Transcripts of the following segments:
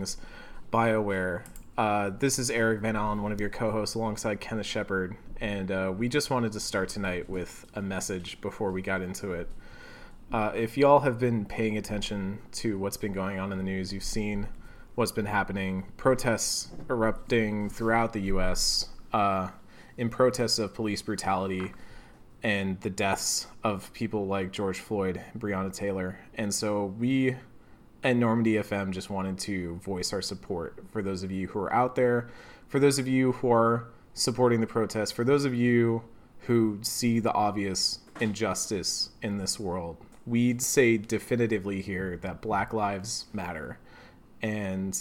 things BioWare. Uh, this is Eric Van Allen, one of your co-hosts, alongside Kenneth Shepard, and uh, we just wanted to start tonight with a message before we got into it. Uh, if y'all have been paying attention to what's been going on in the news, you've seen what's been happening. Protests erupting throughout the U.S. Uh, in protests of police brutality and the deaths of people like George Floyd, Breonna Taylor. And so we and Normandy FM just wanted to voice our support for those of you who are out there, for those of you who are supporting the protest, for those of you who see the obvious injustice in this world. We'd say definitively here that Black Lives Matter. And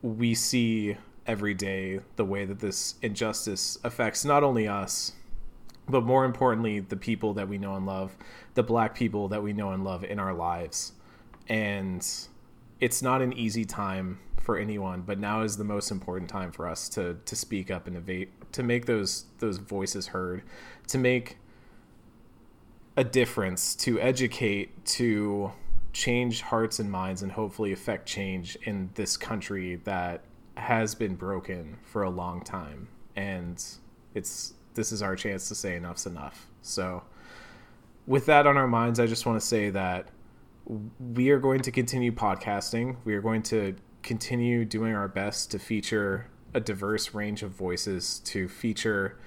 we see every day the way that this injustice affects not only us, but more importantly, the people that we know and love, the black people that we know and love in our lives. And it's not an easy time for anyone, but now is the most important time for us to to speak up and evade, to make those those voices heard, to make a difference, to educate, to change hearts and minds, and hopefully affect change in this country that has been broken for a long time. And it's this is our chance to say enough's enough. So, with that on our minds, I just want to say that we are going to continue podcasting. We are going to continue doing our best to feature a diverse range of voices, to feature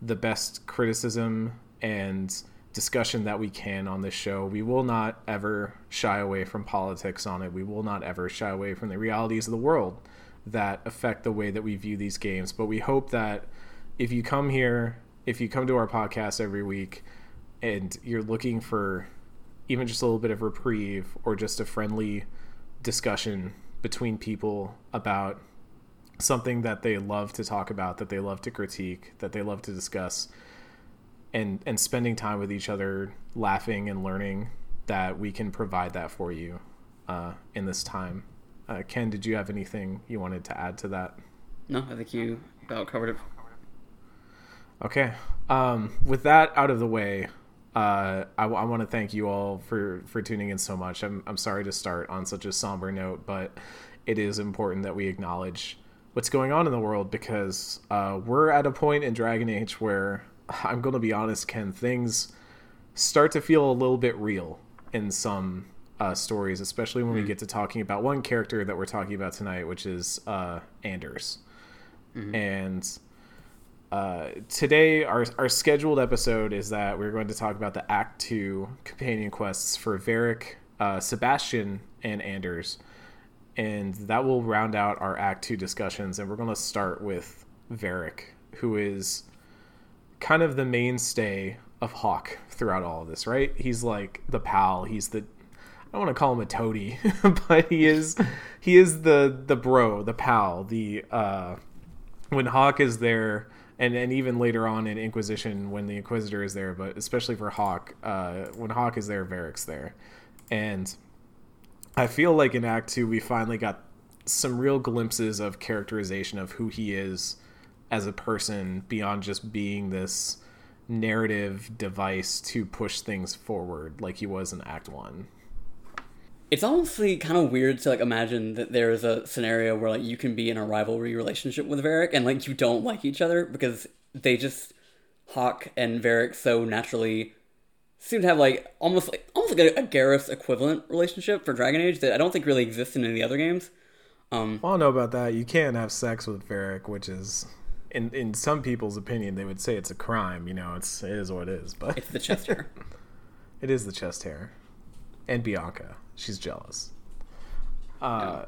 the best criticism and discussion that we can on this show. We will not ever shy away from politics on it. We will not ever shy away from the realities of the world that affect the way that we view these games. But we hope that if you come here, if you come to our podcast every week and you're looking for even just a little bit of reprieve or just a friendly discussion between people about something that they love to talk about, that they love to critique, that they love to discuss, and and spending time with each other, laughing and learning, that we can provide that for you uh, in this time. Uh, Ken, did you have anything you wanted to add to that? No, I think you about covered it. Okay. Um, with that out of the way, uh, I, I want to thank you all for, for tuning in so much. I'm, I'm sorry to start on such a somber note, but it is important that we acknowledge what's going on in the world because uh, we're at a point in Dragon Age where I'm going to be honest, Ken, things start to feel a little bit real in some uh, stories, especially when mm-hmm. we get to talking about one character that we're talking about tonight, which is uh, Anders. Mm-hmm. And uh, today, our, our scheduled episode is that we're going to talk about the Act 2 companion quests for Varric, uh, Sebastian, and Anders. And that will round out our Act 2 discussions. And we're going to start with Varric, who is kind of the mainstay of Hawke throughout all of this, right? He's like the pal. He's the I don't want to call him a toady, but he is he is the the bro, the pal, the uh when Hawke is there and and even later on in Inquisition when the Inquisitor is there, but especially for Hawke, uh, when Hawke is there, Varric's there, and I feel like in Act Two we finally got some real glimpses of characterization of who he is as a person beyond just being this narrative device to push things forward like he was in Act One it's honestly kind of weird to like imagine that there's a scenario where like you can be in a rivalry relationship with Varric and like you don't like each other because they just Hawke and Varric so naturally seem to have like almost like almost like a, a Garrus equivalent relationship for Dragon Age that I don't think really exists in any of the other games. Um, well, I don't know about that. You can't have sex with Varric, which is in in some people's opinion they would say it's a crime. You know, it's it is what it is, but it's the chest hair. it is the chest hair, and Bianca she's jealous. Uh,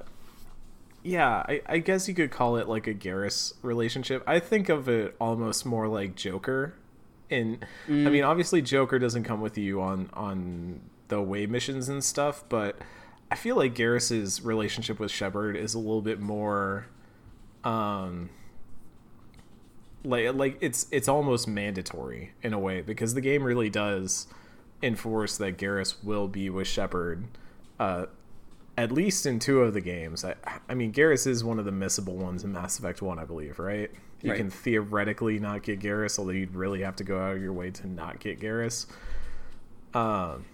yeah, I, I guess you could call it like a Garrus relationship. I think of it almost more like Joker. And mm. I mean, obviously Joker doesn't come with you on on the away missions and stuff, but I feel like Garrus's relationship with Shepard is a little bit more, um, like like it's it's almost mandatory in a way because the game really does enforce that Garrus will be with Shepard uh, at least in two of the games. I, I mean, Garrus is one of the missable ones in Mass Effect One, I believe, right? You right. can theoretically not get Garrus, although you'd really have to go out of your way to not get Garrus. Um,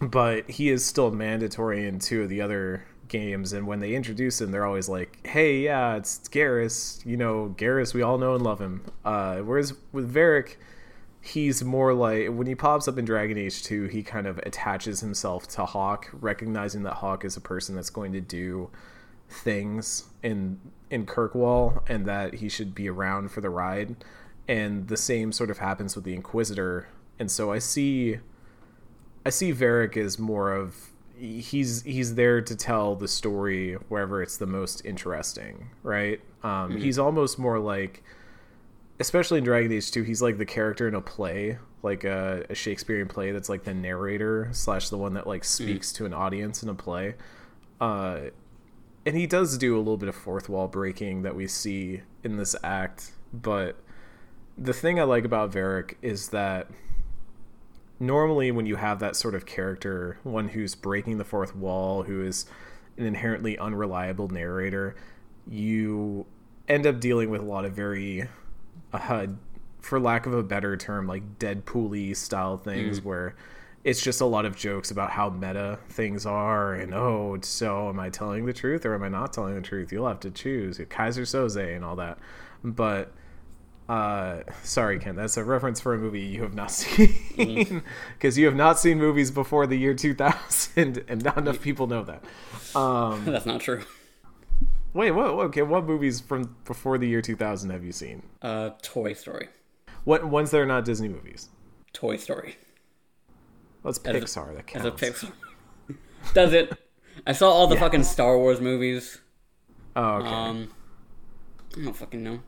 but he is still mandatory in two of the other games, and when they introduce him, they're always like, "Hey, yeah, it's, it's Garrus. You know, Garrus. We all know and love him." Uh, whereas with Varric, he's more like when he pops up in Dragon Age 2, he kind of attaches himself to Hawke, recognizing that Hawke is a person that's going to do things in in Kirkwall and that he should be around for the ride. And the same sort of happens with the Inquisitor. And so I see I see Varric as more of he's he's there to tell the story wherever it's the most interesting, right? Um, mm-hmm. He's almost more like especially in Dragon Age 2, he's like the character in a play, like a, a Shakespearean play that's like the narrator slash the one that like speaks mm. to an audience in a play. Uh, and he does do a little bit of fourth wall breaking that we see in this act, but the thing I like about Varric is that normally when you have that sort of character, one who's breaking the fourth wall, who is an inherently unreliable narrator, you end up dealing with a lot of very uh, for lack of a better term, like Deadpool style things mm. where it's just a lot of jokes about how meta things are and oh, so am I telling the truth or am I not telling the truth? You'll have to choose. Keyser Söze and all that. But uh, sorry, Ken, that's a reference for a movie you have not seen because mm. you have not seen movies before the year 2000, and not enough people know that. Um, that's not true. Wait, what? Okay, what movies from before the year 2000 have you seen? Uh, Toy Story. What ones that are not Disney movies? Toy Story. That's Pixar. A, that counts. As a Pixar. Does it? I saw all the yeah. fucking Star Wars movies. Oh, okay. Um, I don't fucking know.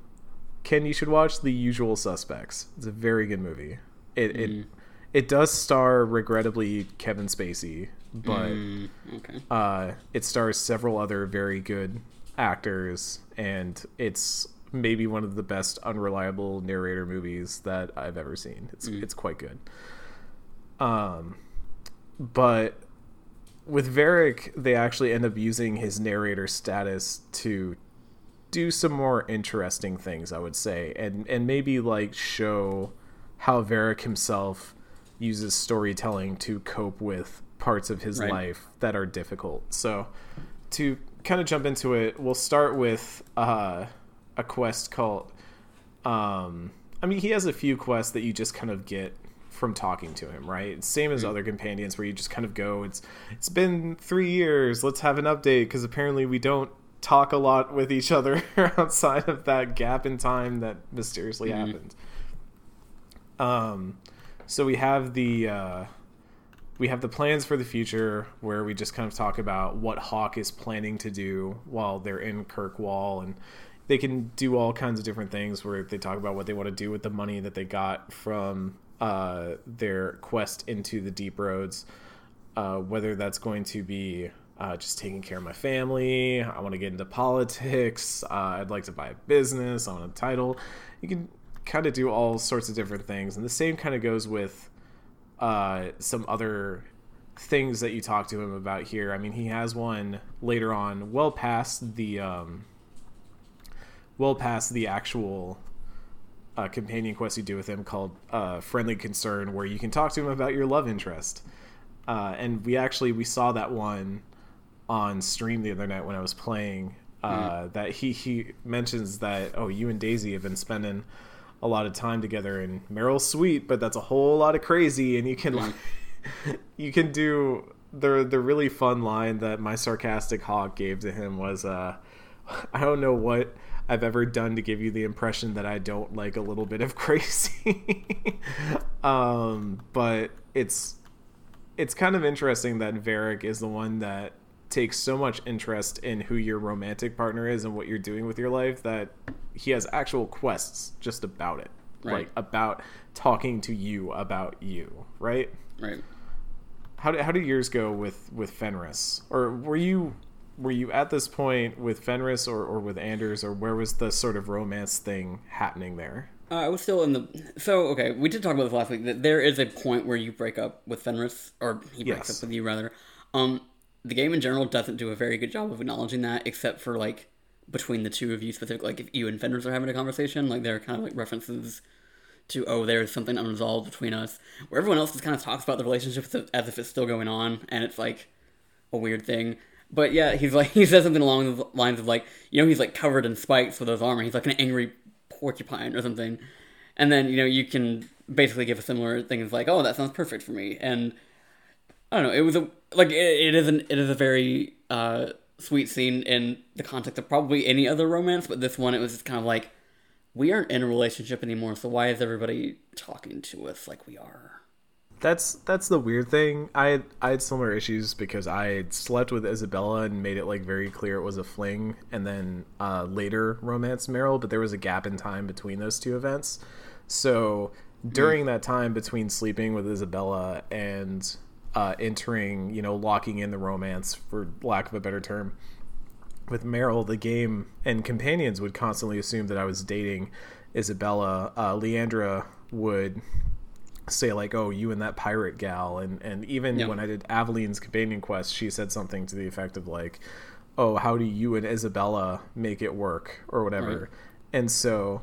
Ken, you should watch The Usual Suspects. It's a very good movie. It mm. it it does star regrettably Kevin Spacey, but mm, okay. uh, it stars several other very good actors, and it's maybe one of the best unreliable narrator movies that I've ever seen. It's mm. it's quite good. Um, but with Varric, they actually end up using his narrator status to do some more interesting things, I would say, and and maybe like show how Varric himself uses storytelling to cope with parts of his right. life that are difficult. So to kind of jump into it, we'll start with uh, a quest called. Um, I mean, he has a few quests that you just kind of get from talking to him, right? Same as other companions, where you just kind of go. It's it's been three years. Let's have an update because apparently we don't talk a lot with each other outside of that gap in time that mysteriously mm-hmm. happened. Um, so we have the uh, we have the plans for the future where we just kind of talk about what Hawke is planning to do while they're in Kirkwall and they can do all kinds of different things where they talk about what they want to do with the money that they got from uh, their quest into the deep roads uh, whether that's going to be uh, just taking care of my family i want to get into politics uh, i'd like to buy a business i want a title. You can kind of do all sorts of different things and the same kind of goes with uh, some other things that you talk to him about here. I mean, he has one later on, well past the um, well past the actual uh, companion quest you do with him called uh, Friendly Concern, where you can talk to him about your love interest. Uh, and we actually we saw that one on stream the other night when I was playing. Mm. That he he mentions that oh you and Daisy have been spending a lot of time together and Merrill's sweet, but that's a whole lot of crazy and you can like you can do the the really fun line that my sarcastic hawk gave to him was uh I don't know what I've ever done to give you the impression that I don't like a little bit of crazy. um, but it's it's kind of interesting that Varric is the one that takes so much interest in who your romantic partner is and what you're doing with your life that he has actual quests just about it right. like about talking to you about you right right how did, how did yours go with with fenris or were you were you at this point with fenris or, or with anders or where was the sort of romance thing happening there uh, I was still in the. So okay, we did talk about this last week. That there is a point where you break up with Fenris, or he breaks yes. up with you rather. Um, the game in general doesn't do a very good job of acknowledging that, except for like between the two of you specifically. Like if you and Fenris are having a conversation, like there are kind of like references to oh there's something unresolved between us where everyone else just kind of talks about the relationship as if it's still going on and it's like a weird thing but yeah he's like he says something along the lines of like you know he's like covered in spikes with his armor he's like an angry porcupine or something and then you know you can basically give a similar thing as like oh that sounds perfect for me and i don't know it was a like it, it is an it is a very uh sweet scene in the context of probably any other romance but this one it was just kind of like we aren't in a relationship anymore, so why is everybody talking to us like we are? That's that's the weird thing. I had, I had similar issues because I slept with Isabela and made it like very clear it was a fling, and then uh, later romance Merrill, but there was a gap in time between those two events. So during mm. that time between sleeping with Isabela and uh, entering, you know, locking in the romance, for lack of a better term, with Merrill, the game and companions would constantly assume that I was dating Isabela. Uh, Leandra would say like, "Oh, you and that pirate gal," and and even yep. when I did Aveline's companion quest, she said something to the effect of like, "Oh, how do you and Isabela make it work?" or whatever. Right. And so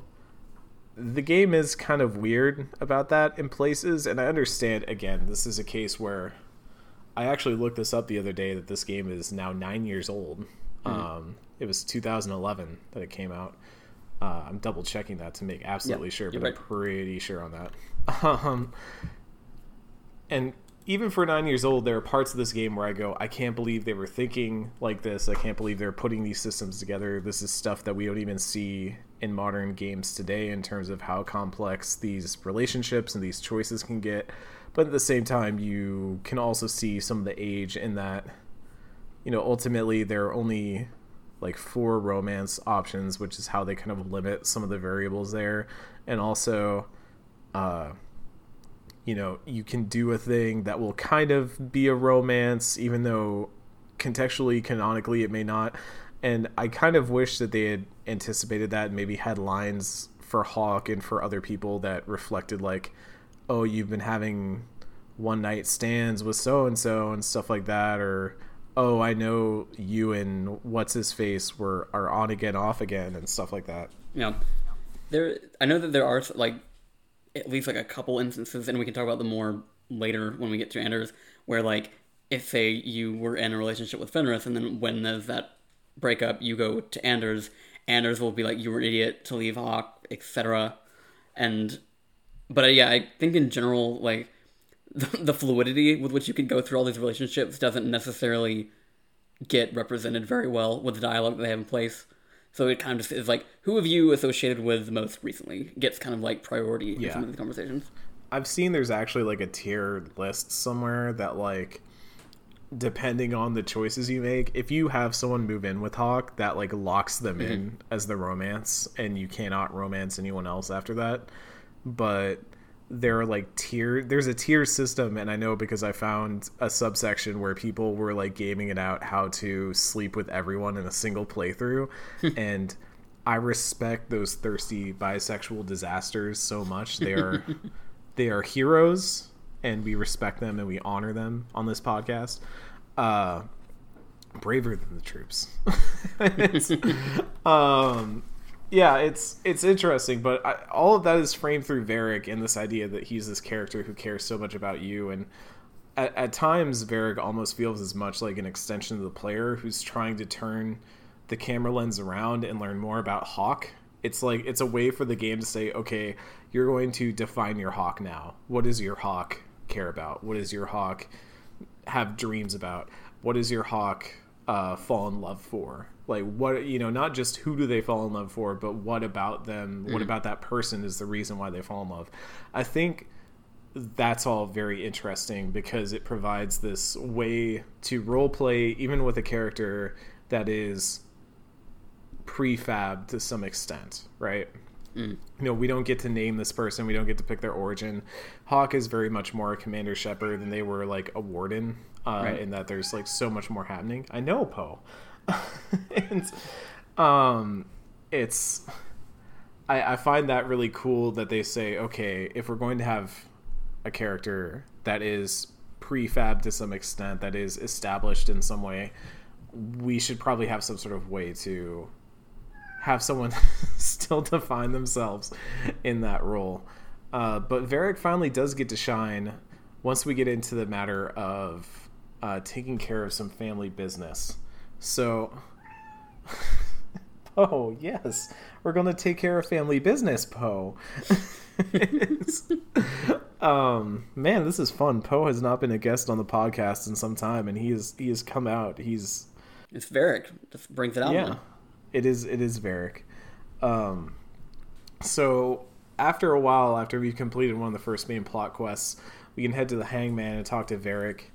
the game is kind of weird about that in places, and I understand. Again, this is a case where I actually looked this up the other day that this game is now nine years old Mm-hmm. Um, it was 2011 that it came out. Uh, I'm double checking that to make absolutely yeah, sure, but right. I'm pretty sure on that. Um, and even for nine years old, there are parts of this game where I go, I can't believe they were thinking like this. I can't believe they're putting these systems together. This is stuff that we don't even see in modern games today in terms of how complex these relationships and these choices can get. But at the same time, you can also see some of the age in that you know, ultimately there are only like four romance options, which is how they kind of limit some of the variables there. And also, uh, you know, you can do a thing that will kind of be a romance, even though contextually, canonically, it may not. And I kind of wish that they had anticipated that and maybe had lines for Hawke and for other people that reflected, like, oh, you've been having one night stands with so and so and stuff like that, or oh, I know you and what's his face were are on again, off again, and stuff like that. Yeah, there. I know that there are like at least like a couple instances, and we can talk about them more later when we get to Anders, where like if say you were in a relationship with Fenris, and then when there's that breakup, you go to Anders. Anders will be like, "You were an idiot to leave Hawke," etc. And but yeah, I think in general, like the, the fluidity with which you can go through all these relationships doesn't necessarily get represented very well with the dialogue that they have in place. So it kind of just is like, who have you associated with most recently gets kind of like priority yeah. in some of these conversations. I've seen there's actually like a tier list somewhere that like depending on the choices you make, if you have someone move in with Hawke, that like locks them mm-hmm. in as the romance and you cannot romance anyone else after that. But there are like tier there's a tier system and i know because i found a subsection where people were like gaming it out how to sleep with everyone in a single playthrough and i respect those thirsty bisexual disasters so much. They are they are heroes and we respect them and we honor them on this podcast. Uh braver than the troops. Um yeah, it's it's interesting, but I, all of that is framed through Varric and this idea that he's this character who cares so much about you, and at, at times Varric almost feels as much like an extension of the player who's trying to turn the camera lens around and learn more about Hawke. It's like it's a way for the game to say, okay, you're going to define your Hawke now. What does your Hawke care about? What does your Hawke have dreams about? What does your Hawke uh, fall in love for? Like what you know not just who do they fall in love for but what about them? Mm. what about that person is the reason why they fall in love? I think that's all very interesting because it provides this way to role play even with a character that is prefab to some extent right? Mm. you know we don't get to name this person. We don't get to pick their origin. Hawke is very much more a commander shepard than they were like a warden uh, right. in that there's like so much more happening. I know poe and um, it's I, I find that really cool that they say, okay, if we're going to have a character that is prefab to some extent, that is established in some way, we should probably have some sort of way to have someone still define themselves in that role. Uh, but Varric finally does get to shine once we get into the matter of uh, taking care of some family business. So, oh yes, we're gonna take care of family business, Poe. um, man, this is fun. Poe has not been a guest on the podcast in some time, and he is he has come out. He's It's Varric. Just brings it out. yeah, man. it is it is Varric. Um, so after a while, after we've completed one of the first main plot quests, we can head to the Hangman and talk to Varric,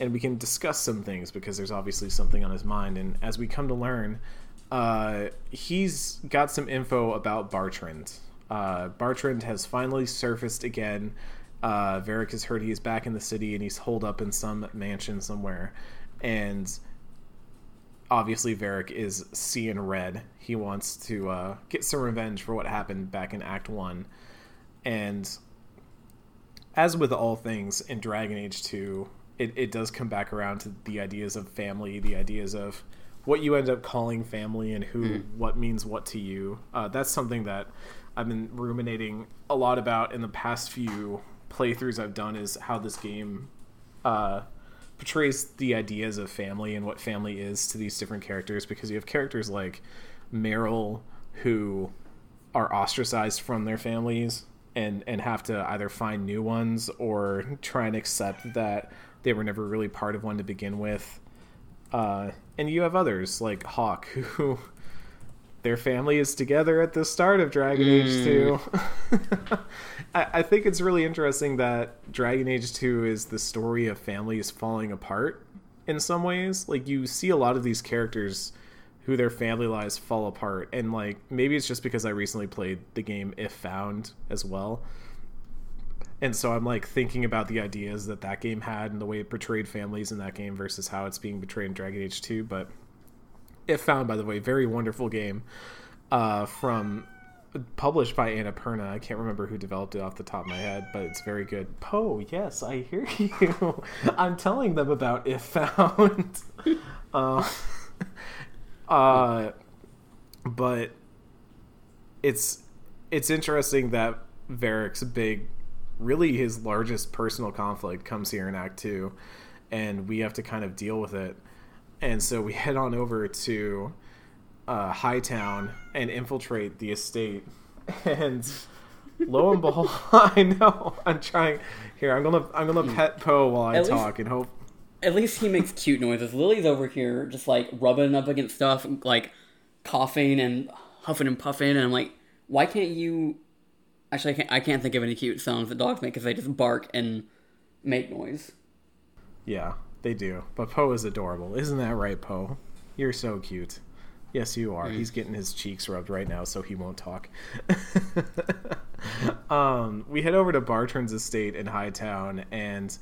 and we can discuss some things because there's obviously something on his mind. And as we come to learn, uh, he's got some info about Bartrand. Uh, Bartrand has finally surfaced again. Uh, Varric has heard he is back in the city and he's holed up in some mansion somewhere. And obviously Varric is seeing red. He wants to uh, get some revenge for what happened back in Act One, and as with all things in Dragon Age Two, it, it does come back around to the ideas of family, the ideas of what you end up calling family and who what means what to you. Uh, that's something that I've been ruminating a lot about in the past few playthroughs I've done. Is how this game uh, portrays the ideas of family and what family is to these different characters because you have characters like Merrill who are ostracized from their families and and have to either find new ones or try and accept that they were never really part of one to begin with. Uh, and you have others like Hawke who their family is together at the start of Dragon Age 2. I, I think it's really interesting that Dragon Age 2 is the story of families falling apart in some ways. Like, you see a lot of these characters who their family lives fall apart. And, like, maybe it's just because I recently played the game If Found as well. And so I'm like thinking about the ideas that that game had and the way it portrayed families in that game versus how it's being portrayed in Dragon Age 2. But if found by the way very wonderful game uh, from published by Annapurna. I can't remember who developed it off the top of my head, but it's very good. Poe, yes, I hear you. I'm telling them about if found. uh, uh, but it's it's interesting that Varric's big, really his largest personal conflict comes here in Act Two, and we have to kind of deal with it and so we head on over to uh, Hightown and infiltrate the estate. And lo and behold, I know I'm trying. Here, I'm gonna I'm gonna pet Poe while I At least- talk and hope. At least he makes cute noises. Lily's over here just like rubbing up against stuff, like coughing and huffing and puffing, and I'm like, why can't you? Actually, I can't. I can't think of any cute sounds that dogs make because they just bark and make noise. Yeah, they do. But Poe is adorable, isn't that right, Poe? You're so cute. Yes, you are. He's getting his cheeks rubbed right now, so he won't talk. um, we head over to Bartrand's estate in Hightown, and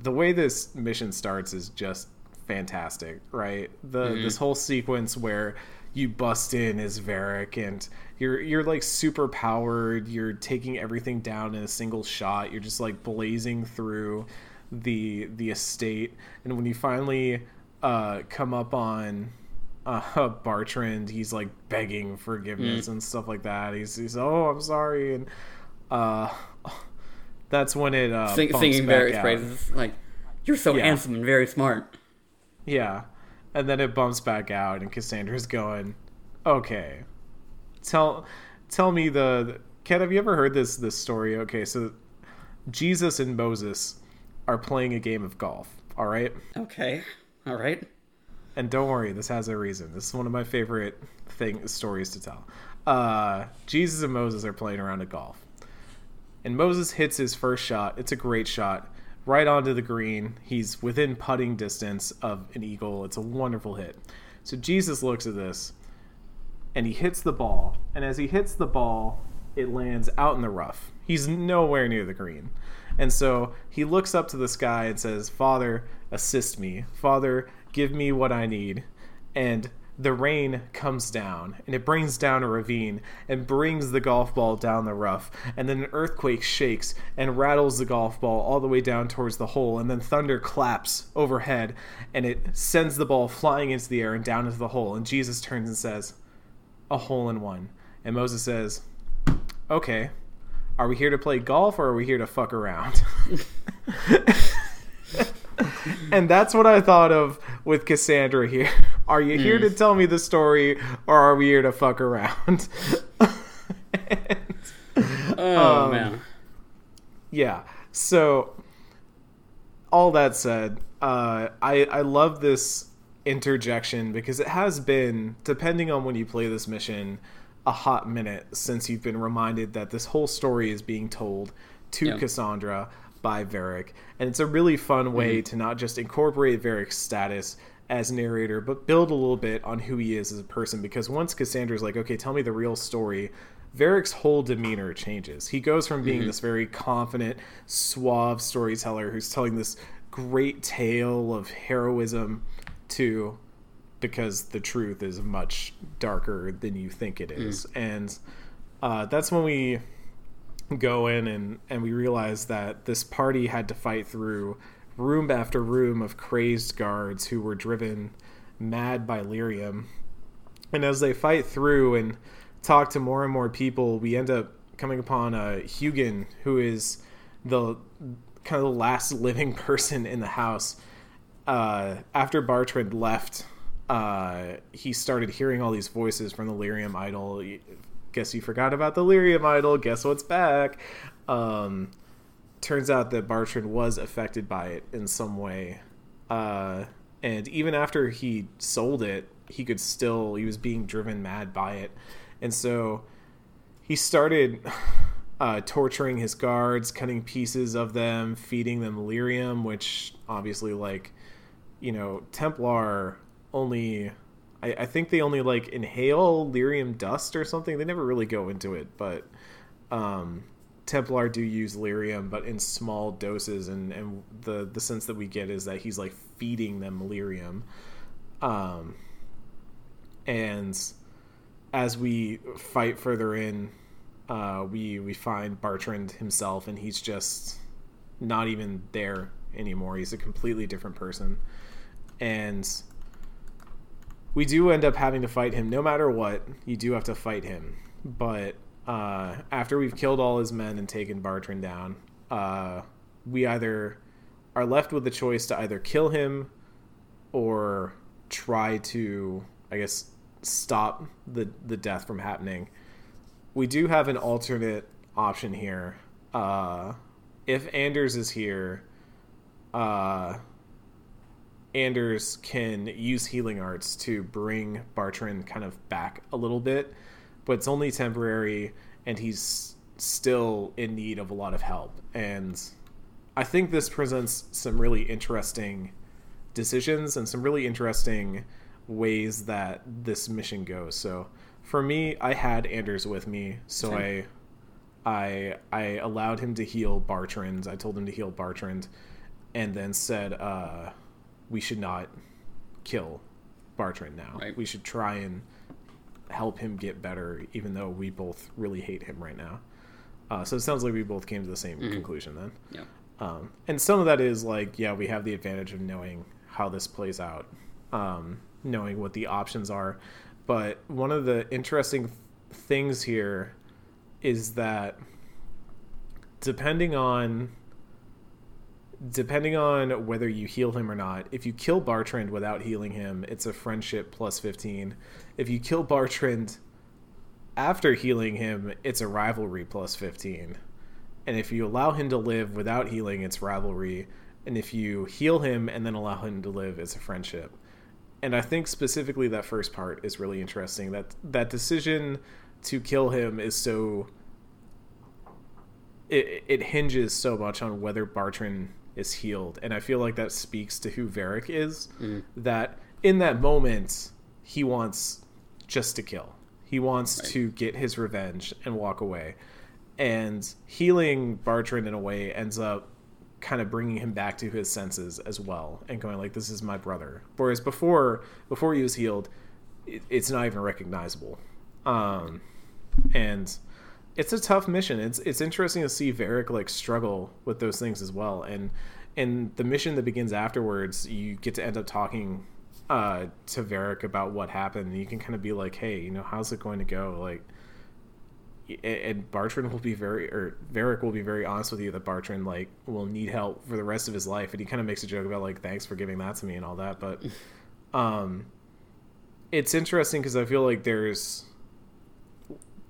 the way this mission starts is just fantastic, right? The this whole sequence where you bust in as Varric and you're you're like super powered, you're taking everything down in a single shot, you're just like blazing through the the estate, and when you finally uh, come up on uh, Bartrand, he's like begging forgiveness and stuff like that. He's he's oh I'm sorry, and uh, that's when it uh, bumps singing back praises, like you're so Yeah. handsome and very smart. Yeah. And then it bumps back out and Cassandra's going, "Okay. Tell tell me the Ken, have you ever heard this this story? Okay, so Jesus and Moses are playing a game of golf, all right? Okay, all right. And don't worry, this has a reason. This is one of my favorite thing stories to tell. Uh, Jesus and Moses are playing around at golf. And Moses hits his first shot. It's a great shot. Right onto the green. He's within putting distance of an eagle. It's a wonderful hit. So Jesus looks at this and he hits the ball. And as he hits the ball, it lands out in the rough. He's nowhere near the green. And so he looks up to the sky and says, Father, assist me. Father, give me what I need. And the rain comes down and it brings down a ravine and brings the golf ball down the rough. And then an earthquake shakes and rattles the golf ball all the way down towards the hole. And then thunder claps overhead and it sends the ball flying into the air and down into the hole. And Jesus turns and says, A hole in one. And Moses says, Okay, are we here to play golf or are we here to fuck around? and that's what I thought of with Cassandra here. Are you here to tell me the story or are we here to fuck around? And, Oh Um, man. yeah. So all that said, uh, I I love this interjection because it has been, depending on when you play this mission, a hot minute since you've been reminded that this whole story is being told to. Cassandra by Varric, and it's a really fun way Mm-hmm. to not just incorporate Varric's status as narrator, but build a little bit on who he is as a person. Because once Cassandra's like, "Okay, tell me the real story," Varric's whole demeanor changes. He goes from being this very confident, suave storyteller who's telling this great tale of heroism to because the truth is much darker than you think it is. And uh, that's when we go in and, and we realize that this party had to fight through room after room of crazed guards who were driven mad by lyrium. And as they fight through and talk to more and more people, we end up coming upon uh, Hugin, who is the kind of the last living person in the house. Uh, after Bartrand left, uh, he started hearing all these voices from the Lyrium idol. Guess you forgot about the Lyrium idol. Guess what's back? Um, turns out that Bartrand was affected by it in some way. Uh, and even after he sold it, he could still, he was being driven mad by it. And so he started uh, torturing his guards, cutting pieces of them, feeding them lyrium, which obviously, like, you know, Templar only. I, I think they only like inhale lyrium dust or something. They never really go into it, but um, Templar do use lyrium, but in small doses, and, and the the sense that we get is that he's like feeding them lyrium. Um, and as we fight further in, uh, we we find Bartrand himself, and he's just not even there anymore. He's a completely different person, and we do end up having to fight him. No matter what, you do have to fight him. But uh, after we've killed all his men and taken Bartrand down, uh, we either are left with the choice to either kill him or try to, I guess, stop the the death from happening. We do have an alternate option here. Uh, if Anders is here, uh, Anders can use healing arts to bring Bartrand kind of back a little bit, but it's only temporary, and he's still in need of a lot of help. And I think this presents some really interesting decisions and some really interesting ways that this mission goes. So for me, I had Anders with me, so I I I allowed him to heal Bartrand. I told him to heal Bartrand, and then said uh, we should not kill Bartrand now. Right. We should try and help him get better, even though we both really hate him right now. Uh, so it sounds like we both came to the same conclusion then. Yeah. Um, and some of that is like, yeah, we have the advantage of knowing how this plays out, um, knowing what the options are. But one of the interesting things here is that depending on depending on whether you heal him or not, if you kill Bartrand without healing him, it's a friendship plus 15. If you kill Bartrand after healing him, it's a rivalry plus 15. And if you allow him to live without healing, it's rivalry. And if you heal him and then allow him to live, it's a friendship. And I think specifically that first part is really interesting. That that decision to kill him is so it, it hinges so much on whether Bartrand is healed. And I feel like that speaks to who Varric is. Mm. That in that moment, he wants just to kill. He wants Right. to get his revenge and walk away. And healing Bartrand in a way ends up kind of bringing him back to his senses as well and going like this is my brother whereas before before he was healed it, it's not even recognizable um and it's a tough mission it's it's interesting to see Varric like struggle with those things as well and and the mission that begins afterwards you get to end up talking uh to Varric about what happened and you can kind of be like hey you know how's it going to go? Like and Bartrand will be very or Varric will be very honest with you that Bartrand like will need help for the rest of his life and he kind of makes a joke about like thanks for giving that to me and all that but um it's interesting because I feel like there's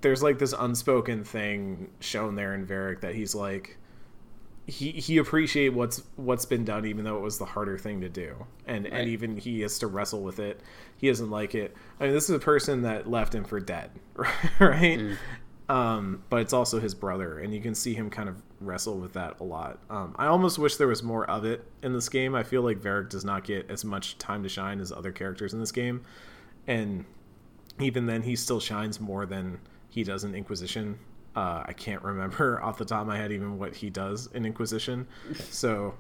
there's like this unspoken thing shown there in Varric that he's like he he appreciate what's what's been done even though it was the harder thing to do. And right. and even he has to wrestle with it. He doesn't like it. I mean this is a person that left him for dead right? Mm. um, but it's also his brother and you can see him kind of wrestle with that a lot. Um, i almost wish there was more of it in this game. I feel like Varric does not get as much time to shine as other characters in this game. And even then he still shines more than he does in inquisition uh, I can't remember off the top of my head even what he does in Inquisition. So,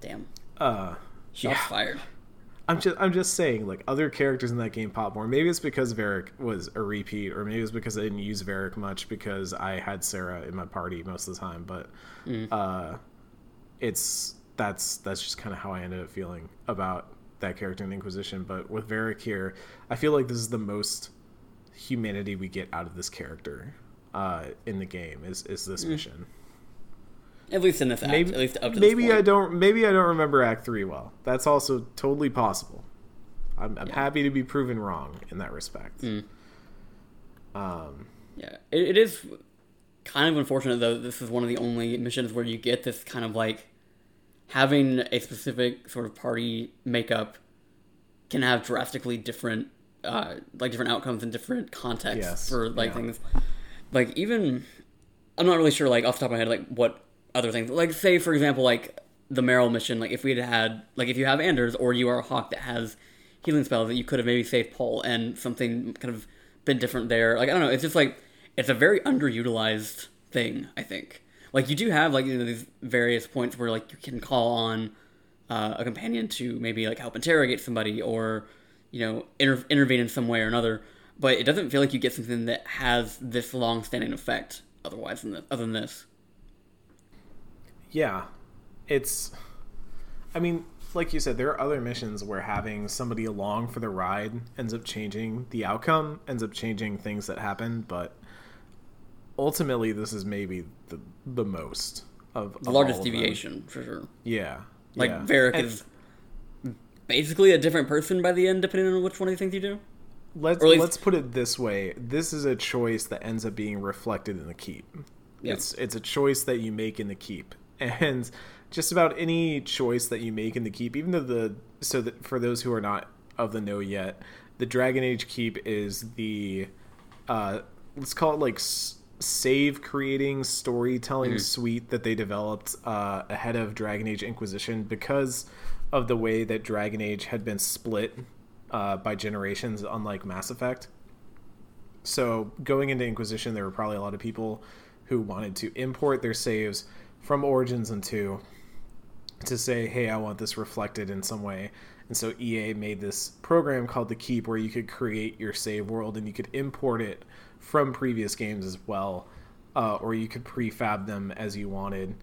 damn. Uh, Shots yeah. fired. I'm just I'm just saying like other characters in that game pop more. Maybe it's because Varric was a repeat, or maybe it's because I didn't use Varric much because I had Sera in my party most of the time. But mm. uh, it's that's that's just kind of how I ended up feeling about that character in Inquisition. But with Varric here, I feel like this is the most humanity we get out of this character uh, in the game is is this mm. mission. At least in this act. Maybe, at least up to maybe I don't. Maybe I don't remember Act Three well. That's also totally possible. I'm, I'm yeah. happy to be proven wrong in that respect. Mm. Um, yeah, it, it is kind of unfortunate though. This is one of the only missions where you get this kind of like having a specific sort of party makeup can have drastically different, uh, like different outcomes and different contexts yes. for like yeah. things like even I'm not really sure like off the top of my head like what other things like say for example like the Merrill mission like if we had had like if you have Anders or you are a hawk that has healing spells that you could have maybe saved Pol and something kind of been different there. Like I don't know it's just like it's a very underutilized thing I think. Like you do have like you know these various points where like you can call on uh, a companion to maybe like help interrogate somebody or you know inter- intervene in some way or another but it doesn't feel like you get something that has this long-standing effect otherwise than this, other than this. Yeah, it's. I mean, like you said, there are other missions where having somebody along for the ride ends up changing the outcome, ends up changing things that happen, but ultimately, this is maybe the the most of the largest deviation for sure. Yeah, like yeah. Varric and, is basically a different person by the end, depending on which one of these things you do let's least, let's put it this way: this is a choice that ends up being reflected in the keep. Yep. It's it's a choice that you make in the keep, and just about any choice that you make in the keep, even though the so that for those who are not of the know yet, the Dragon Age keep is the uh, let's call it like s- save creating storytelling mm. suite that they developed uh, ahead of Dragon Age Inquisition because of the way that Dragon Age had been split uh, by generations, unlike Mass Effect. So going into Inquisition, there were probably a lot of people who wanted to import their saves from Origins 2 to say, hey, I want this reflected in some way. And so EA made this program called the Keep where you could create your save world and you could import it from previous games as well, uh, or you could prefab them as you wanted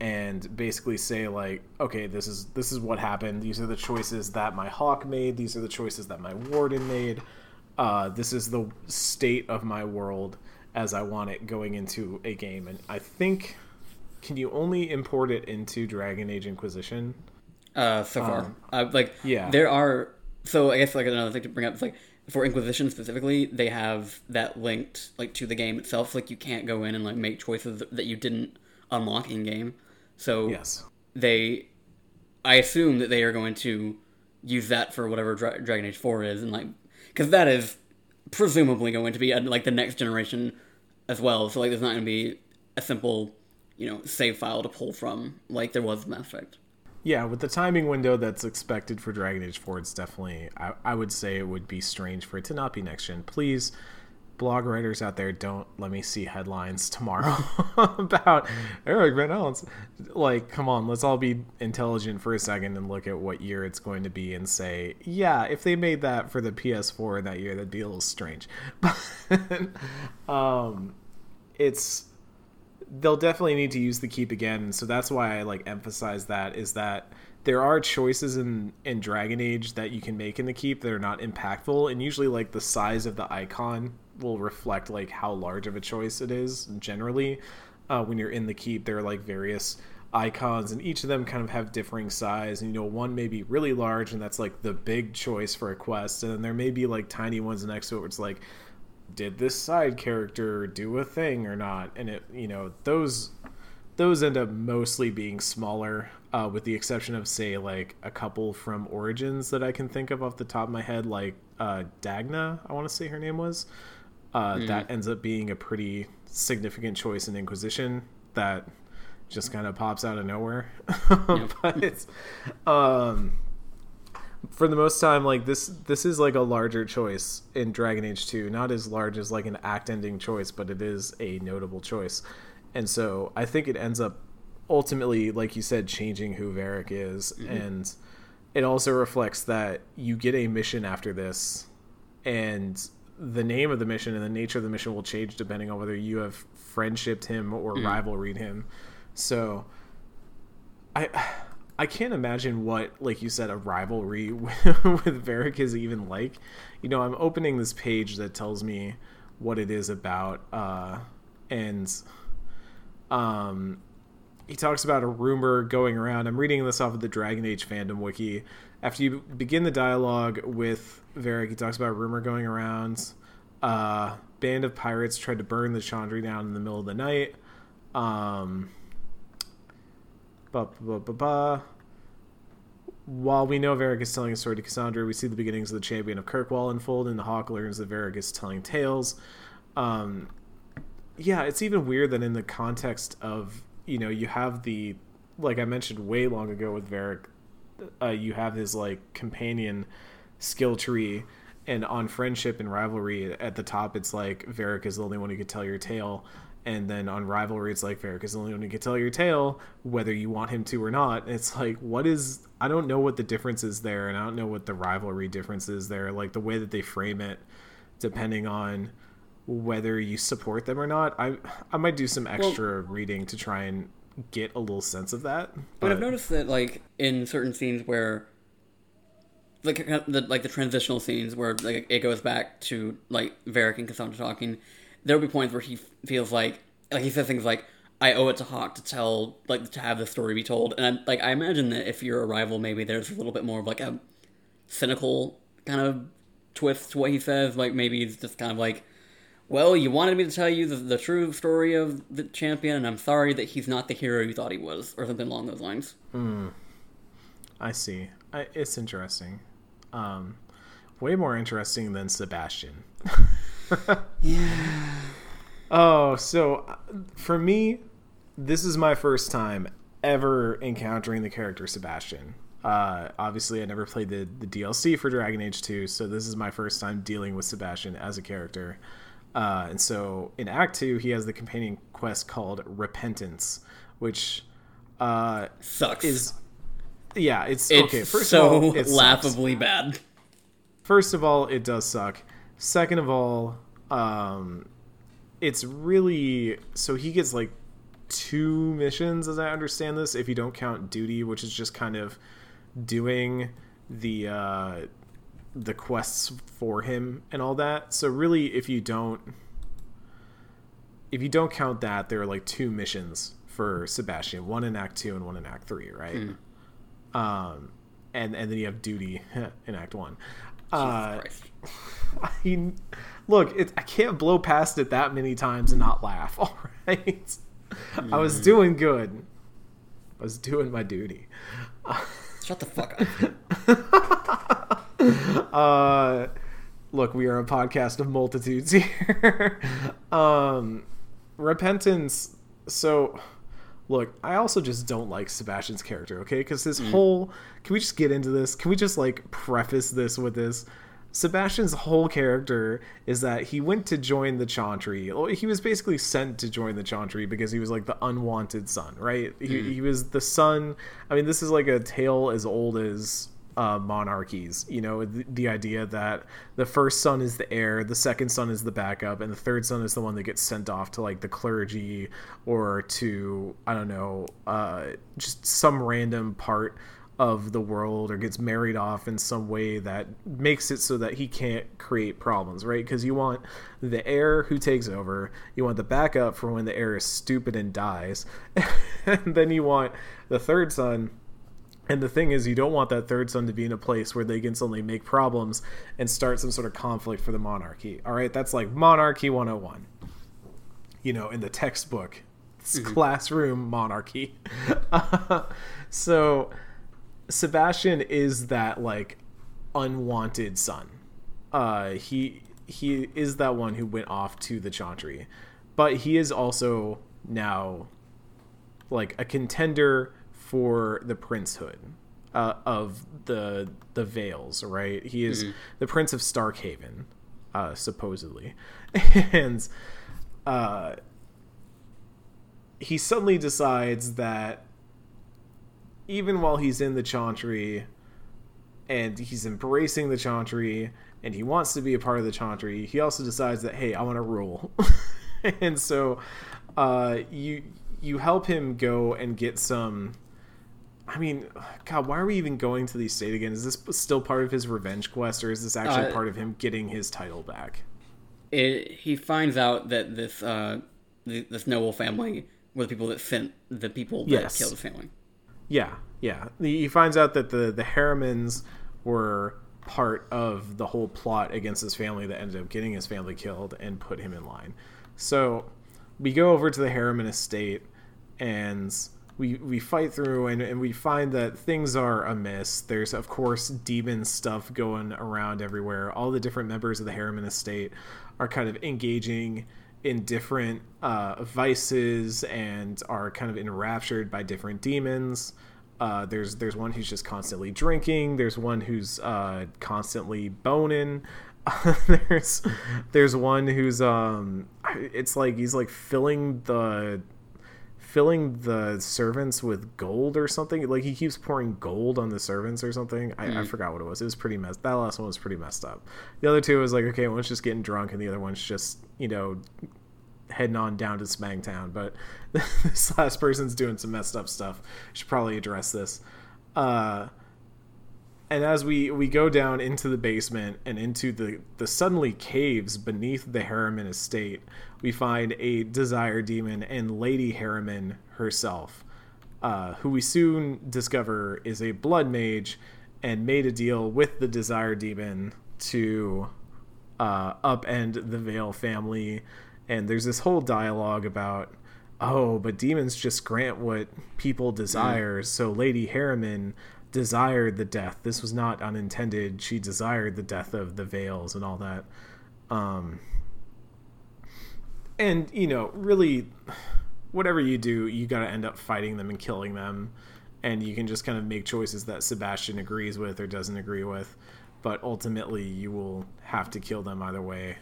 and basically say like okay this is this is what happened. These are the choices that my hawk made. These are the choices that my warden made. Uh, this is the state of my world as i want it going into a game. And i think can you only import it into dragon age inquisition? Uh so far. Um, uh, like yeah. there are so i guess like another thing to bring up is like for inquisition specifically they have that linked like to the game itself. Like you can't go in and like make choices that you didn't unlock in game so yes, they, I assume that they are going to use that for whatever Dra- Dragon Age Four is, and like because that is presumably going to be uh, like the next generation as well. So like, there's not going to be a simple, you know, save file to pull from like there was in Mass Effect. Yeah, with the timing window that's expected for Dragon Age 4, it's definitely, I, I would say it would be strange for it to not be next gen. Please blog writers out there don't let me see headlines tomorrow about Eric Van Allen's. Like, come on, let's all be intelligent for a second and look at what year it's going to be and say, yeah, if they made that for the PS4 that year, that'd be a little strange. But um, it's they'll definitely need to use the keep again. So that's why I like emphasize that is that there are choices in in Dragon Age that you can make in the keep that are not impactful, and usually like the size of the icon will reflect like how large of a choice it is. Generally, uh, when you're in the keep, there are like various icons and each of them kind of have differing size and you know one may be really large and that's like the big choice for a quest and then there may be like tiny ones next to it where it's like did this side character do a thing or not and it you know those those end up mostly being smaller uh, with the exception of say like a couple from origins that i can think of off the top of my head like uh, dagna i want to say her name was uh, mm. that ends up being a pretty significant choice in inquisition that just kind of pops out of nowhere. Yep. but it's um for the most time like this this is like a larger choice in Dragon Age 2, not as large as like an act ending choice, but it is a notable choice. And so I think it ends up ultimately like you said changing who Varric is mm-hmm. and it also reflects that you get a mission after this and the name of the mission and the nature of the mission will change depending on whether you have friendshiped him or mm. rivalried him. So I I can't imagine what, like you said, a rivalry with, with Varric is even like. You know, I'm opening this page that tells me what it is about, uh, and um, he talks about a rumor going around. I'm reading this off of the Dragon Age fandom wiki. After you begin the dialogue with Varric, he talks about rumor going around. Uh, band of pirates tried to burn the Chantry down in the middle of the night. Um, Ba, ba, ba, ba. While we know Varric is telling a story to Cassandra, we see the beginnings of the Champion of Kirkwall unfold, and the Hawke learns that Varric is telling tales. Um, yeah, it's even weird that in the context of you know you have the like I mentioned way long ago with Varric, uh, you have his like companion skill tree, and on friendship and rivalry at the top, it's like Varric is the only one who could tell your tale and then on rivalry it's like fair because the only one who can tell your tale whether you want him to or not. It's like what is i don't know what the difference is there and i don't know what the rivalry difference is there like the way that they frame it depending on whether you support them or not. I i might do some extra well, reading to try and get a little sense of that but, but i've noticed that like in certain scenes where like the like the transitional scenes where like it goes back to like Varric and Cassandra talking there'll be points where he feels like like he says things like I owe it to Hawke to tell like to have the story be told, and I, like I imagine that if you're a rival, maybe there's a little bit more of like a cynical kind of twist to what he says. Like maybe it's just kind of like, well, you wanted me to tell you the, the true story of the champion, and I'm sorry that he's not the hero you thought he was, or something along those lines. Hmm. I see. I, it's interesting. Um, way more interesting than Sebastian. yeah. Oh, so uh, for me, this is my first time ever encountering the character Sebastian. Uh, obviously, I never played the, the DLC for Dragon Age 2, so this is my first time dealing with Sebastian as a character. Uh, and so in Act 2, he has the companion quest called Repentance, which uh, sucks. Is yeah, it's, it's okay. First so of all, it laughably sucks. bad. First of all, it does suck. Second of all, um, it's really so he gets like two missions as I understand this, if you don't count duty, which is just kind of doing the uh, the quests for him and all that. So really, if you don't if you don't count that, there are like two missions for Sebastian, one in Act Two and one in Act Three, right? Hmm. Um, and and then you have duty in Act One. Uh, I look, it, I can't blow past it that many times and not laugh. All right, mm. I was mm. doing good. I was doing my duty. Shut the fuck up. uh, look, we are a podcast of multitudes here. um, repentance. So, look, I also just don't like Sebastian's character. Okay, because his mm. whole. Can we just get into this? Can we just like preface this with this? Sebastian's whole character is that he went to join the Chantry. He was basically sent to join the Chantry because he was like the unwanted son, right? Mm. He, he was the son. I mean, this is like a tale as old as uh, monarchies. You know, the, the, idea that the first son is the heir, the second son is the backup, and the third son is the one that gets sent off to like the clergy or to I don't know, uh, just some random part of the world or gets married off in some way that makes it so that he can't create problems, right? Because you want the heir who takes over, you want the backup for when the heir is stupid and dies, and then you want the third son. And the thing is, you don't want that third son to be in a place where they can suddenly make problems and start some sort of conflict for the monarchy. All right, that's like Monarchy 101. You know, in the textbook, mm-hmm. classroom monarchy. so Sebastian is that like unwanted son. Uh, he he is that one who went off to the Chantry, but he is also now like a contender for the princehood uh, of the the Vaels. Right, he is mm-hmm. the prince of Starkhaven, uh, supposedly, and uh, he suddenly decides that even while he's in the Chantry and he's embracing the Chantry and he wants to be a part of the Chantry, he also decides that hey, I want to rule. and so uh, you you help him go and get some I mean, God, why are we even going to the estate again? Is this still part of his revenge quest, or is this actually uh, part of him getting his title back? It, he finds out that this uh, this noble family were the people that sent the people that yes. killed his family. Yeah, yeah. He finds out that the the Harrimans were part of the whole plot against his family that ended up getting his family killed and put him in line. So we go over to the Harriman estate and we we fight through and, and we find that things are amiss. There's of course demon stuff going around everywhere. All the different members of the Harriman estate are kind of engaging in different uh, vices and are kind of enraptured by different demons. Uh, there's there's one who's just constantly drinking. There's one who's uh, constantly boning. there's there's one who's um, it's like he's like filling the filling the servants with gold or something. Like he keeps pouring gold on the servants or something. I, mm. I forgot what it was. It was pretty messed. That last one was pretty messed up. The other two was like okay, one's just getting drunk and the other one's just you know heading on down to Smangtown. But this last person's doing some messed up stuff. Should probably address this. Uh, and as we we go down into the basement and into the the suddenly caves beneath the Harriman estate, we find a desire demon and Lady Harriman herself, uh, who we soon discover is a blood mage and made a deal with the desire demon to uh, upend the Vael family. And there's this whole dialogue about, oh, but demons just grant what people desire. Mm. So Lady Harriman desired the death. This was not unintended. She desired the death of the Vaels and all that. Um, and you know, really, whatever you do, you got to end up fighting them and killing them, and you can just kind of make choices that Sebastian agrees with or doesn't agree with, but ultimately you will have to kill them either way.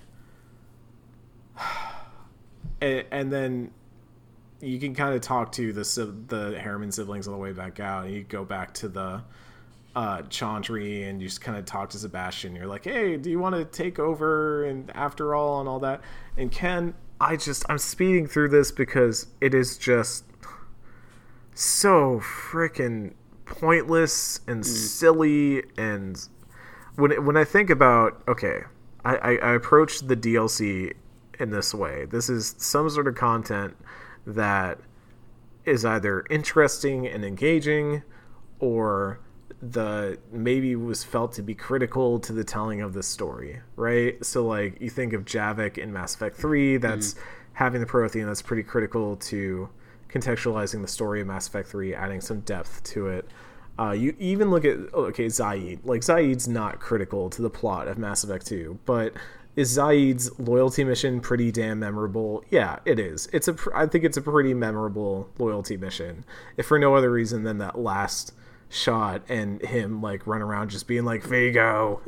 and, and then you can kind of talk to the the Harriman siblings on the way back out. and You go back to the uh, Chantry and you just kind of talk to Sebastian. You're like, hey, do you want to take over? And after all, and all that. And Ken, I just I'm speeding through this because it is just so freaking pointless and mm. silly. And when when I think about okay, I, I, I approach the DLC in this way. This is some sort of content that is either interesting and engaging or the maybe was felt to be critical to the telling of the story, right? So like you think of Javik in Mass Effect 3, that's mm-hmm. having the Prothean that's pretty critical to contextualizing the story of Mass Effect 3, adding some depth to it. Uh, you even look at okay Zaeed. Like Zaeed's not critical to the plot of Mass Effect 2, but is Zaeed's loyalty mission pretty damn memorable? Yeah, it is. It's a I think it's a pretty memorable loyalty mission, if for no other reason than that last shot and him like run around just being like Vido.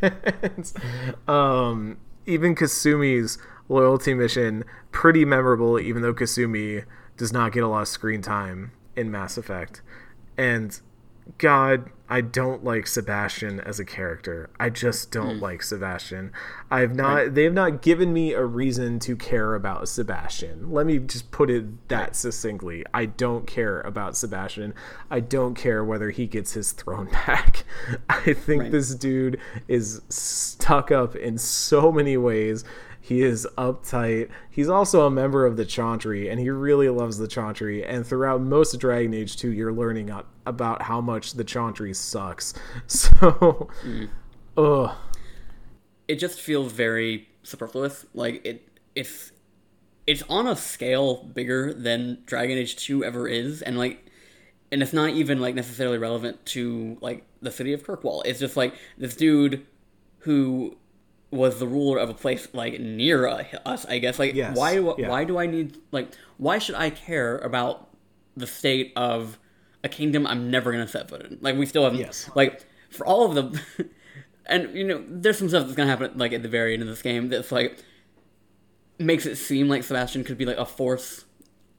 um, even Kasumi's loyalty mission pretty memorable, even though Kasumi does not get a lot of screen time in Mass Effect, and God, I don't like Sebastian as a character. I just don't Hmm. like Sebastian. I've not they have not given me a reason to care about Sebastian. Let me just put it that succinctly. I don't care about Sebastian. I don't care whether he gets his throne back. I think Right. this dude is stuck up in so many ways. He is uptight. He's also a member of the Chantry, and he really loves the Chantry. And throughout most of Dragon Age 2, you're learning about how much the Chantry sucks. So, mm. ugh. it just feels very superfluous. Like it, it's it's on a scale bigger than Dragon Age Two ever is, and like, and it's not even like necessarily relevant to like the city of Kirkwall. It's just like this dude who was the ruler of a place like near us. I guess like Yes, why do yeah. why do I need like why should I care about the state of a kingdom I'm never gonna set foot in? Like we still haven't Yes. like for all of the and you know there's some stuff that's gonna happen like at the very end of this game that's like makes it seem like Sebastian could be like a force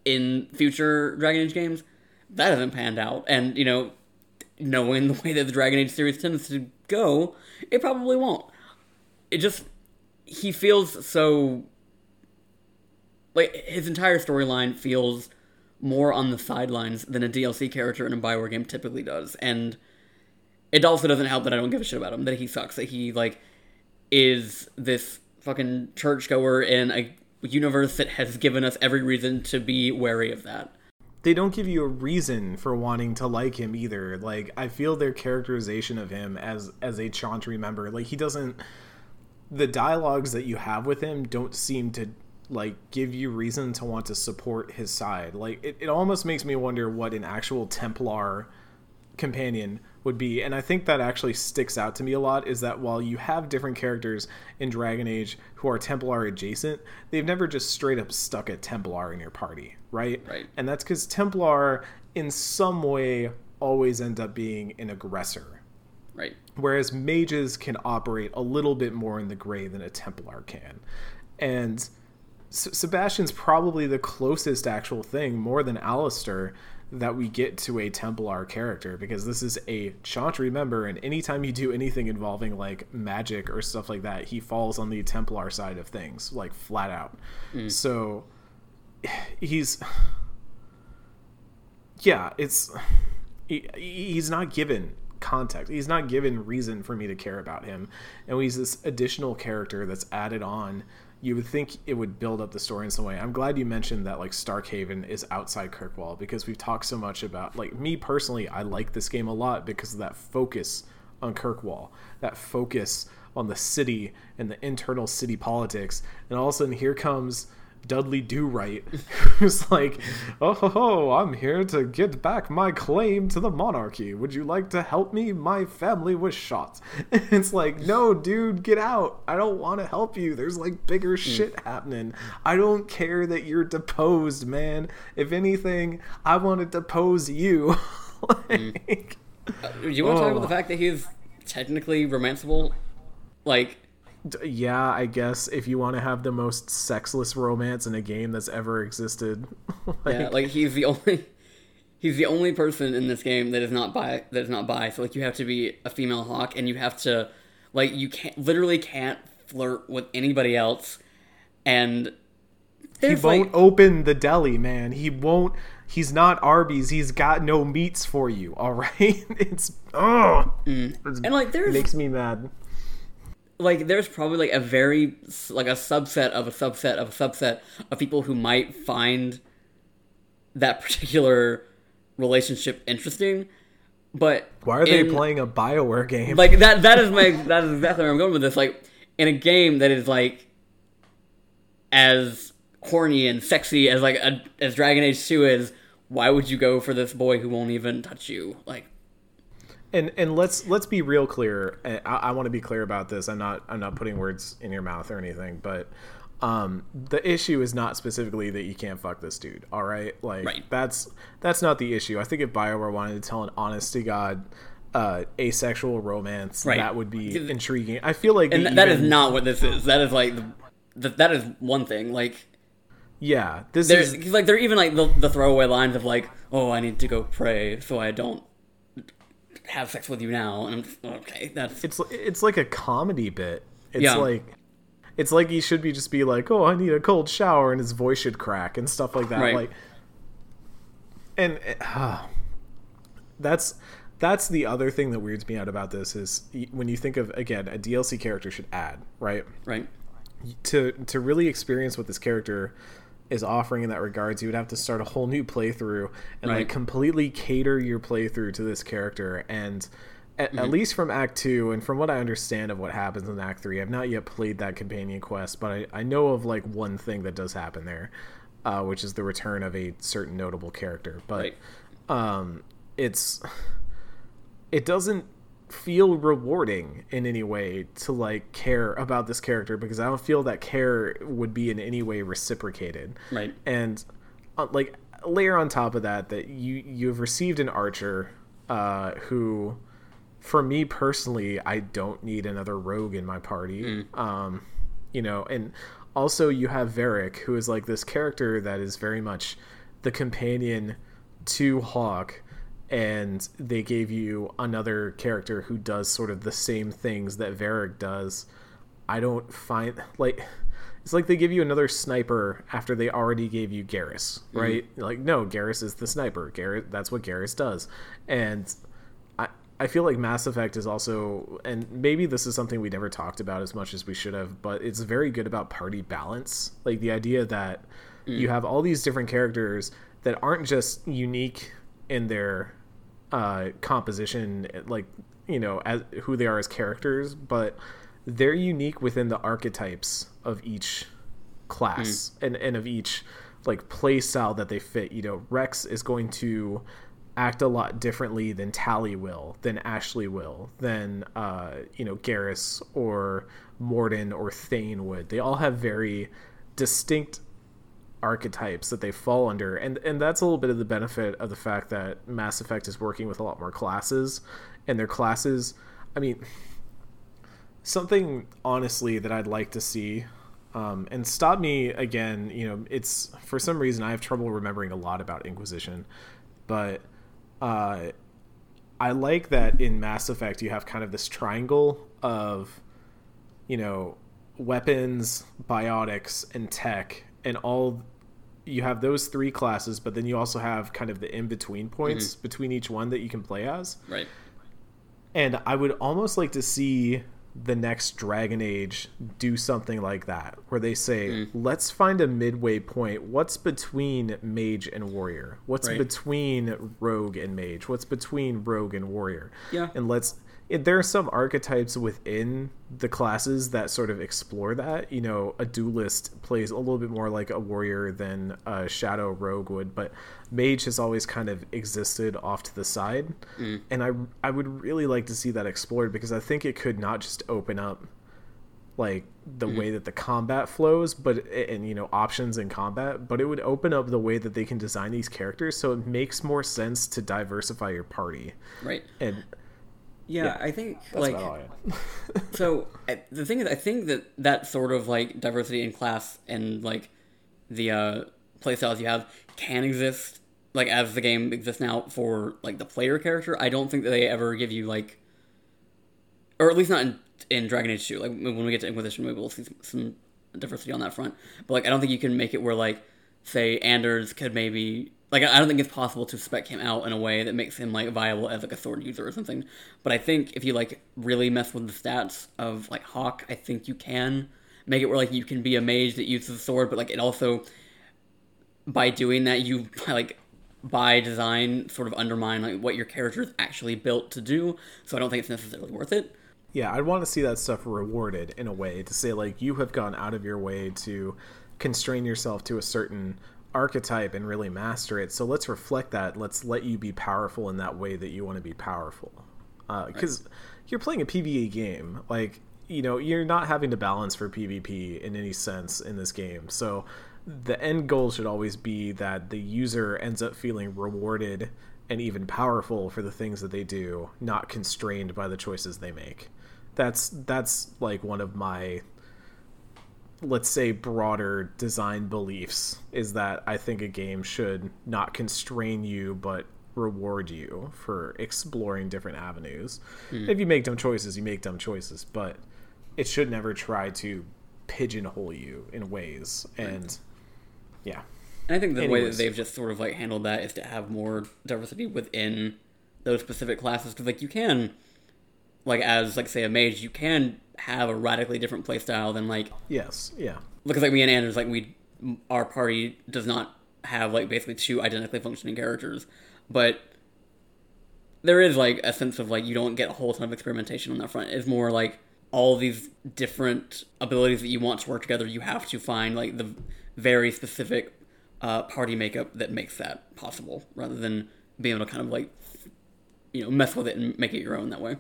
in future Dragon Age games. That hasn't panned out, and you know, knowing the way that the Dragon Age series tends to go, it probably won't. It just he feels so like his entire storyline feels more on the sidelines than a DLC character in a Bioware game typically does, and it also doesn't help that I don't give a shit about him. That he sucks. That he like is this fucking churchgoer in a universe that has given us every reason to be wary of that. They don't give you a reason for wanting to like him either. Like, I feel their characterization of him as as a Chantry member, like he doesn't. The dialogues that you have with him don't seem to like give you reason to want to support his side. Like, it, it almost makes me wonder what an actual Templar companion would be and i think that actually sticks out to me a lot is that while you have different characters in dragon age who are templar adjacent they've never just straight up stuck a templar in your party right Right. and that's because templar in some way always end up being an aggressor Right. whereas mages can operate a little bit more in the gray than a templar can. And S- sebastian's probably the closest actual thing more than alistair that we get to a templar character because this is a chantry member and anytime you do anything involving like magic or stuff like that he falls on the templar side of things like flat out. Mm. So he's yeah it's he, he's not given context. He's not given reason for me to care about him. And he's this additional character that's added on. You would think it would build up the story in some way. I'm glad you mentioned that like starkhaven is outside kirkwall because we've talked so much about like me personally i like this game a lot because of that focus on kirkwall that focus on the city and the internal city politics. And all of a sudden here comes Dudley Do Right, who's like, "Oh, ho, ho, I'm here to get back my claim to the monarchy. Would you like to help me? My family was shot." it's like, "No, dude, get out. I don't want to help you. There's like bigger hmm. shit happening. I don't care that you're deposed, man. If anything, I want to depose you." Hmm. like, Do you want to talk Oh. about the oh. fact that he's technically romanceable? Like, yeah, I guess if you want to have the most sexless romance in a game that's ever existed, like, yeah, like he's the only he's the only person in this game that is not bi that is not bi. So like you have to be a female hawke and you have to like you can't literally can't flirt with anybody else and he won't like open the deli, man. He won't. He's not Arby's. He's got no meats for you. All right. It's oh, and like there's makes me mad. Like there's probably like a very like a subset of a subset of a subset of people who might find that particular relationship interesting but Why are they playing a Bioware game? like that that is my that is exactly where I'm going with this. Like in a game that is like as horny and sexy as like a, as Dragon Age 2 is, why would you go for this boy who won't even touch you? Like and and let's let's be real clear. I, I want to be clear about this. I'm not I'm not putting words in your mouth or anything, but um, the issue is not specifically that you can't fuck this dude. All right, like Right. that's that's not the issue. I think if Bioware wanted to tell an honest to god uh, asexual romance, Right. that would be intriguing. I feel like and th- that is even- not what this is. That is like the, the that is one thing. Like yeah. This there's is like they're even like the, the throwaway lines of like, "Oh, I need to go pray so I don't have sex with you now, and I'm okay, that's it's it's like a comedy bit. It's Yeah. like it's like he should be just be like, "Oh, I need a cold shower," and his voice should crack and stuff like that. Right. Like, and uh, that's that's the other thing that weirds me out about this is when you think of again a DLC character should add right right. to to really experience what this character is offering in that regards, you would have to start a whole new playthrough and Right. like completely cater your playthrough to this character. And at, at least from Act Two, and from what I understand of what happens in Act Three, I've not yet played that companion quest, but I, I know of like one thing that does happen there, uh, which is the return of a certain notable character. But Right. um, it's it doesn't feel rewarding in any way to like care about this character because I don't feel that care would be in any way reciprocated. Right. And uh, like layer on top of that that you you've received an archer uh, who for me personally I don't need another rogue in my party. Um, you know, and also you have Varric who is like this character that is very much the companion to Hawke and they gave you another character who does sort of the same things that Varric does. I don't find like it's like they give you another sniper after they already gave you Garrus, mm-hmm. right? Like no, Garrus is the sniper. Garrus that's what Garrus does. And I I feel like Mass Effect is also and maybe this is something we never talked about as much as we should have, but it's very good about party balance. Like the idea that mm. you have all these different characters that aren't just unique in their uh, composition, like you know, as who they are as characters, but they're unique within the archetypes of each class and, and of each like play style that they fit. You know, Wrex is going to act a lot differently than Tali will, than Ashley will, than uh, you know, Garrus or Mordin or Thane would. They all have very distinct archetypes that they fall under. And and that's a little bit of the benefit of the fact that Mass Effect is working with a lot more classes and their classes I mean something honestly that I'd like to see um, and stop me again you know it's for some reason I have trouble remembering a lot about Inquisition but uh, I like that in Mass Effect you have kind of this triangle of you know weapons biotics and tech and all you have those three classes but then you also have kind of the in between mm-hmm. points between each one that you can play as Right. and I would almost like to see the next Dragon Age do something like that, where they say, mm. let's find a midway point. What's between mage and warrior? What's Right. between rogue and mage? What's between rogue and warrior? Yeah. And let's. It, there are some archetypes within the classes that sort of explore that. You know, a duelist plays a little bit more like a warrior than a shadow rogue would, but mage has always kind of existed off to the side. Mm. And I I would really like to see that explored because I think it could not just open up like the mm. way that the combat flows but and you know options in combat but it would open up the way that they can design these characters so it makes more sense to diversify your party Right. and Yeah, I think that's like I so I- the thing is i think that that sort of like diversity in class and like the uh playstyles you have can exist like as the game exists now for like the player character. I don't think that they ever give you like or at least not in, in dragon age 2 like when we get to inquisition maybe we'll see some, some diversity on that front. But like i don't think you can make it where like say anders could maybe like i don't think it's possible to spec him out in a way that makes him like viable as like a sword user or something. But i think if you like really mess with the stats of like hawke i think you can make it where like you can be a mage that uses a sword but like it also by doing that you like by design sort of undermine like what your character is actually built to do. So i don't think it's necessarily worth it. Yeah i'd want to see that stuff rewarded in a way to say like you have gone out of your way to constrain yourself to a certain archetype and really master it. So let's reflect that. Let's let you be powerful in that way that you want to be powerful. Uh, because you're playing a pve game. Like you know you're not having to balance for pvp in any sense in this game. So the end goal should always be that the user ends up feeling rewarded and even powerful for the things that they do not constrained by the choices they make. That's that's like one of my let's say broader design beliefs is that I think a game should not constrain you but reward you for exploring different avenues. Hmm. If you make dumb choices, you make dumb choices, but it should never try to pigeonhole you in ways. And yeah, And I think the way that they've just sort of like handled that is to have more diversity within those specific classes because like you can like as like say a mage you can have a radically different playstyle than like yes, yeah, because like me and Anders like we our party does not have like basically two identically functioning characters but there is like a sense of like you don't get a whole ton of experimentation on that front. It's more like all these different abilities that you want to work together you have to find like the very specific uh, party makeup that makes that possible rather than being able to kind of like you know mess with it and make it your own that way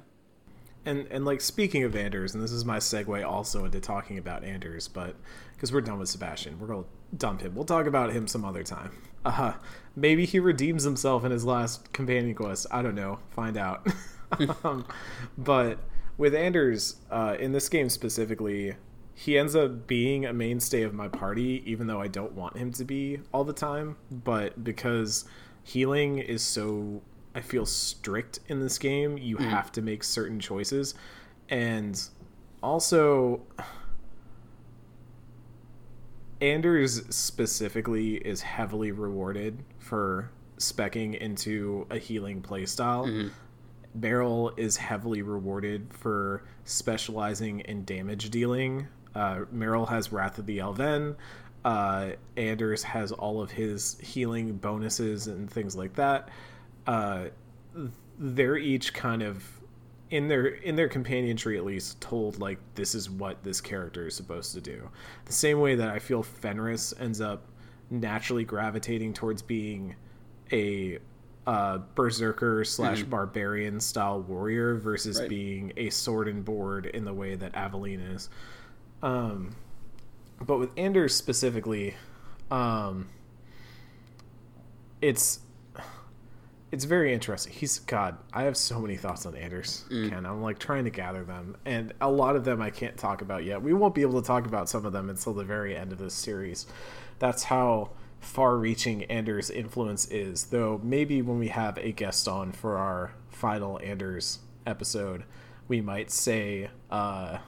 and and like speaking of Anders, and this is my segue also into talking about Anders, but because we're done with Sebastian, we're gonna dump him. We'll talk about him some other time. Uh huh. maybe he redeems himself in his last companion quest. I don't know. Find out. um, but with Anders, uh, in this game specifically, he ends up being a mainstay of my party, even though I don't want him to be all the time. But because healing is so, I feel strict in this game, you have to make certain choices. And also, Anders specifically is heavily rewarded for specking into a healing playstyle. Merrill is heavily rewarded for specializing in damage dealing. Uh, Merrill has Wrath of the Elvhen. Uh, Anders has all of his healing bonuses and things like that. Uh, they're each kind of in their in their companion tree at least told like this is what this character is supposed to do. The same way that I feel Fenris ends up naturally gravitating towards being a uh, berserker slash barbarian style warrior versus Right. being a sword and board in the way that Aveline is. Um, but with Anders specifically, um, it's it's very interesting. He's God. I have so many thoughts on Anders. Ken, I'm like trying to gather them, and a lot of them I can't talk about yet. We won't be able to talk about some of them until the very end of this series. That's how far-reaching Anders' influence is. Though maybe when we have a guest on for our final Anders episode, we might say uh,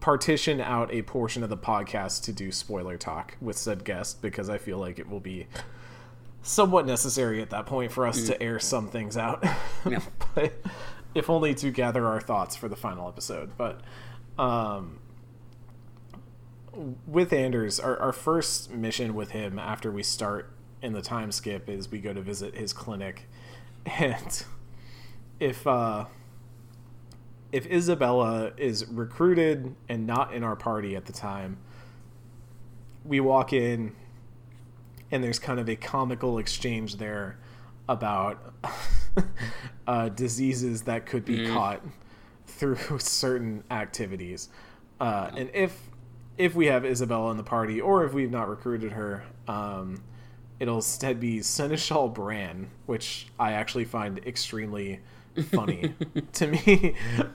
partition out a portion of the podcast to do spoiler talk with said guest because I feel like it will be somewhat necessary at that point for us to air some things out. Yeah. but if only to gather our thoughts for the final episode. But um, with Anders, our, our first mission with him after we start in the time skip is we go to visit his clinic. And if uh, if Isabela is recruited and not in our party at the time, we walk in and there's kind of a comical exchange there about uh, diseases that could be caught through certain activities. Uh, and if if we have Isabela in the party, or if we've not recruited her, um, it'll instead be Seneschal Bran, which I actually find extremely funny to me.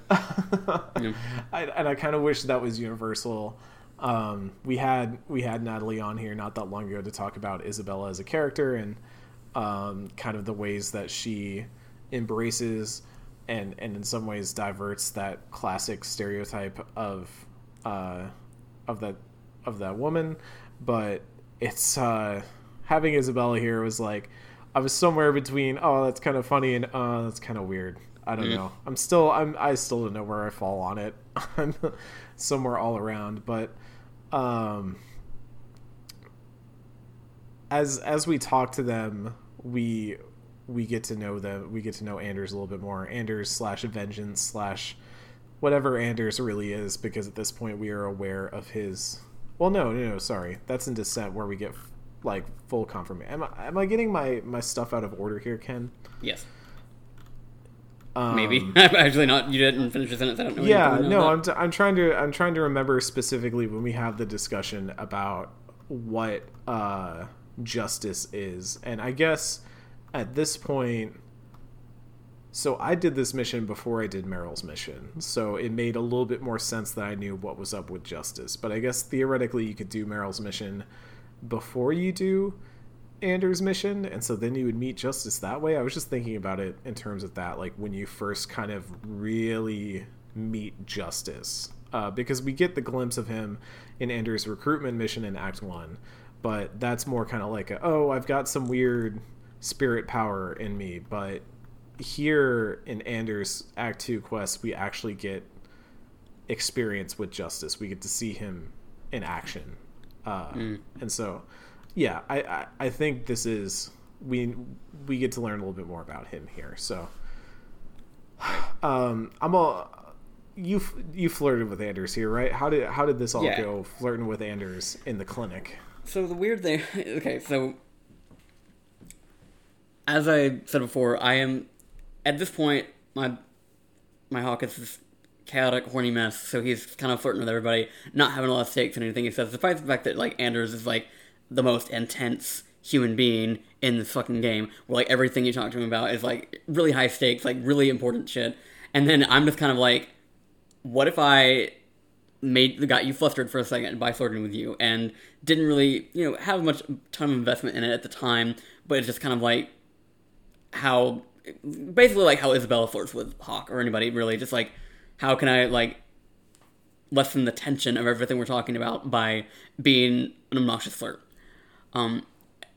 I, and I kind of wish that was universal. Um, we had we had Natalie on here not that long ago to talk about Isabela as a character and um, kind of the ways that she embraces and and in some ways diverts that classic stereotype of uh, of that of that woman. But it's uh, having Isabela here was like I was somewhere between oh that's kind of funny and uh that's kind of weird. I don't know. I'm still I'm I still don't know where I fall on it. I'm somewhere all around, but um as as we talk to them, we we get to know them. We get to know Anders a little bit more. Anders slash Vengeance slash whatever Anders really is, because at this point we are aware of his. Well, no, no, no. Sorry, that's in Descent where we get like full confirmation. Am I am I getting my my stuff out of order here, Ken? yes Um, maybe i'm actually not you didn't finish the sentence. I don't know yeah no I'm, t- I'm trying to i'm trying to remember specifically when we have the discussion about what uh justice is. And i guess at this point so i did this mission before i did merrill's mission. So it made a little bit more sense that i knew what was up with justice. But i guess theoretically you could do merrill's mission before you do Anders' mission, and so then you would meet Justice that way. I was just thinking about it in terms of that, like when you first kind of really meet Justice, uh, because we get the glimpse of him in Anders' recruitment mission in Act One, but that's more kind of like a, oh, I've got some weird spirit power in me, but here in Anders' Act Two quest, we actually get experience with Justice. We get to see him in action, uh, mm. and so yeah, I, I, I think this is we we get to learn a little bit more about him here. So, um, I'm a you you flirted with Anders here, right? How did how did this all yeah. go? Flirting with Anders in the clinic. So the weird thing, okay, so as I said before, I am at this point my my hawke is this chaotic, horny mess. So he's kind of flirting with everybody, not having a lot of stakes in anything he says. Despite the fact that like Anders is like the most intense human being in this fucking game where like everything you talk to him about is like really high stakes like really important shit. And then i'm just kind of like what if i made got you flustered for a second by flirting with you? And didn't really you know have much time investment in it at the time but it's just kind of like how basically like how isabela flirts with hawke or anybody really. Just like how can i like lessen the tension of everything we're talking about by being an obnoxious flirt um,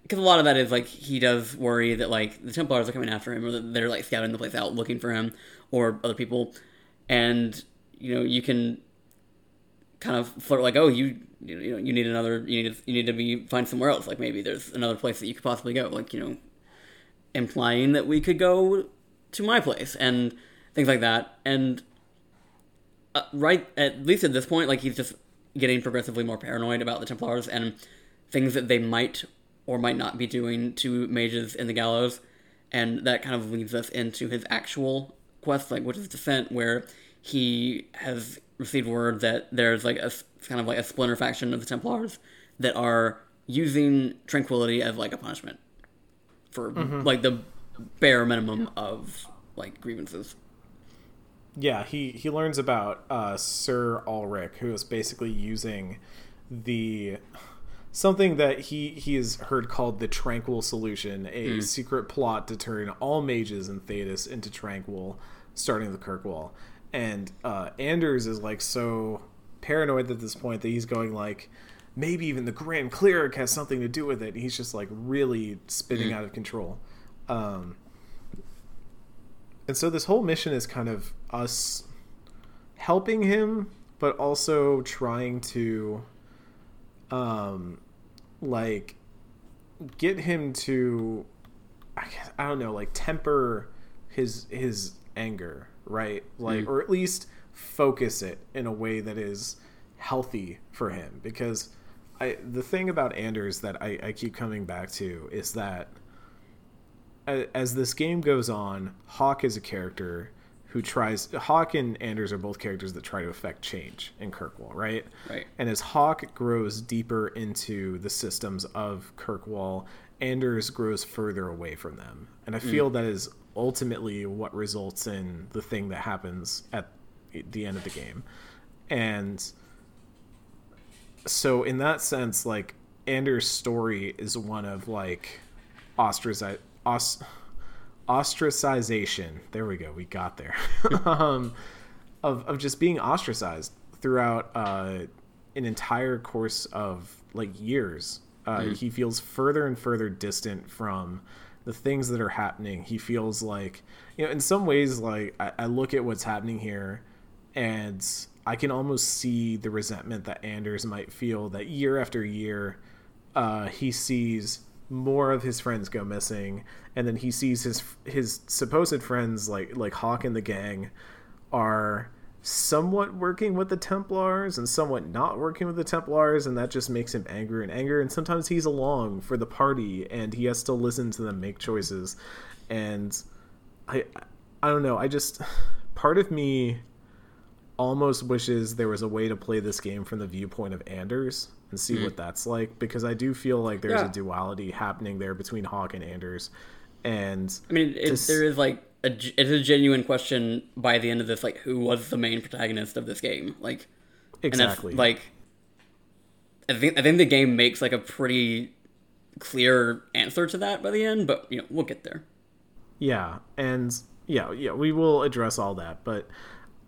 because a lot of that is like he does worry that like the Templars are coming after him, or that they're like scouting the place out looking for him, or other people, and you know you can kind of flirt like, oh, you you know you need another you need to, you need to be find somewhere else. Like maybe there's another place that you could possibly go. Like you know, implying that we could go to my place and things like that. And uh, right at least at this point, like he's just getting progressively more paranoid about the Templars and things that they might or might not be doing to mages in the gallows, and that kind of leads us into his actual quest, like which is Descent, where he has received word that there's like a kind of like a splinter faction of the Templars that are using tranquility as like a punishment for mm-hmm. like the bare minimum of like grievances. Yeah, he he learns about uh, Ser Alrik, who is basically using the something that he he has heard called the Tranquil Solution, a mm. secret plot to turn all mages in Thedas into Tranquil, starting the Kirkwall. And uh, Anders is like so paranoid at this point that he's going like, maybe even the Grand Cleric has something to do with it. He's just like really spinning mm. out of control. Um, and so this whole mission is kind of us helping him, but also trying to um, like get him to, I, guess, I don't know, like temper his his anger, right? Like, mm. or at least focus it in a way that is healthy for him. Because I, the thing about Anders that I, I keep coming back to is that as this game goes on, Hawke is a character who tries Hawke and Anders are both characters that try to affect change in Kirkwall, right? Right. And as Hawke grows deeper into the systems of Kirkwall, Anders grows further away from them. And I mm. feel mm. that is ultimately what results in the thing that happens at the end of the game. And so in that sense, like Anders' story is one of like ostracize os- ostracization. There we go. We got there. um, of of just being ostracized throughout uh, an entire course of like years. Uh, mm. He feels further and further distant from the things that are happening. He feels like, you know, in some ways, like I, I look at what's happening here, and I can almost see the resentment that Anders might feel that year after year, uh, he sees more of his friends go missing and then he sees his his supposed friends like like Hawke and the gang are somewhat working with the Templars and somewhat not working with the Templars, and that just makes him angry and angry. And sometimes he's along for the party, and he has to listen to them make choices. And I, I don't know. I just part of me almost wishes there was a way to play this game from the viewpoint of Anders and see mm. what that's like because I do feel like there's yeah. a duality happening there between Hawke and Anders. And I mean, it, there is like a, it's a genuine question by the end of this, like who was the main protagonist of this game? Like exactly, like I think I think the game makes like a pretty clear answer to that by the end, but you know we'll get there. Yeah, and yeah, yeah, we will address all that, but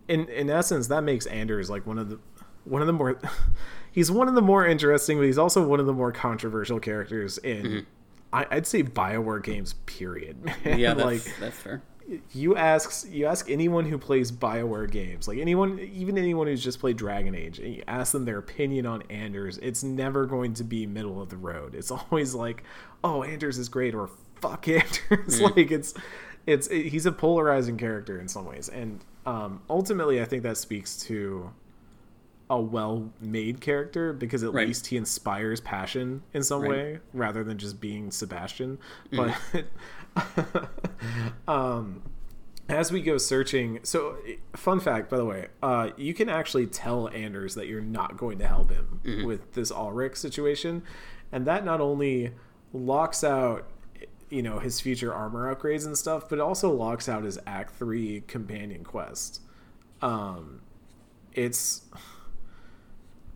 in in essence, that makes Anders like one of the one of the more he's one of the more interesting, but he's also one of the more controversial characters in mm-hmm. I, would say Bioware games. Period. Yeah, that's, like that's fair. You ask you ask anyone who plays Bioware games, like anyone, even anyone who's just played Dragon Age, and you ask them their opinion on Anders. It's never going to be middle of the road. It's always like, "Oh, Anders is great," or "Fuck Anders." Mm. like it's it's it, he's a polarizing character in some ways, and um, ultimately, I think that speaks to a well-made character because at right. least he inspires passion in some right. way rather than just being Sebastian. Mm. But um, as we go searching, so fun fact by the way, uh, you can actually tell Anders that you're not going to help him mm-hmm. with this Alrik situation, and that not only locks out you know his future armor upgrades and stuff, but it also locks out his Act Three companion quest. Um, it's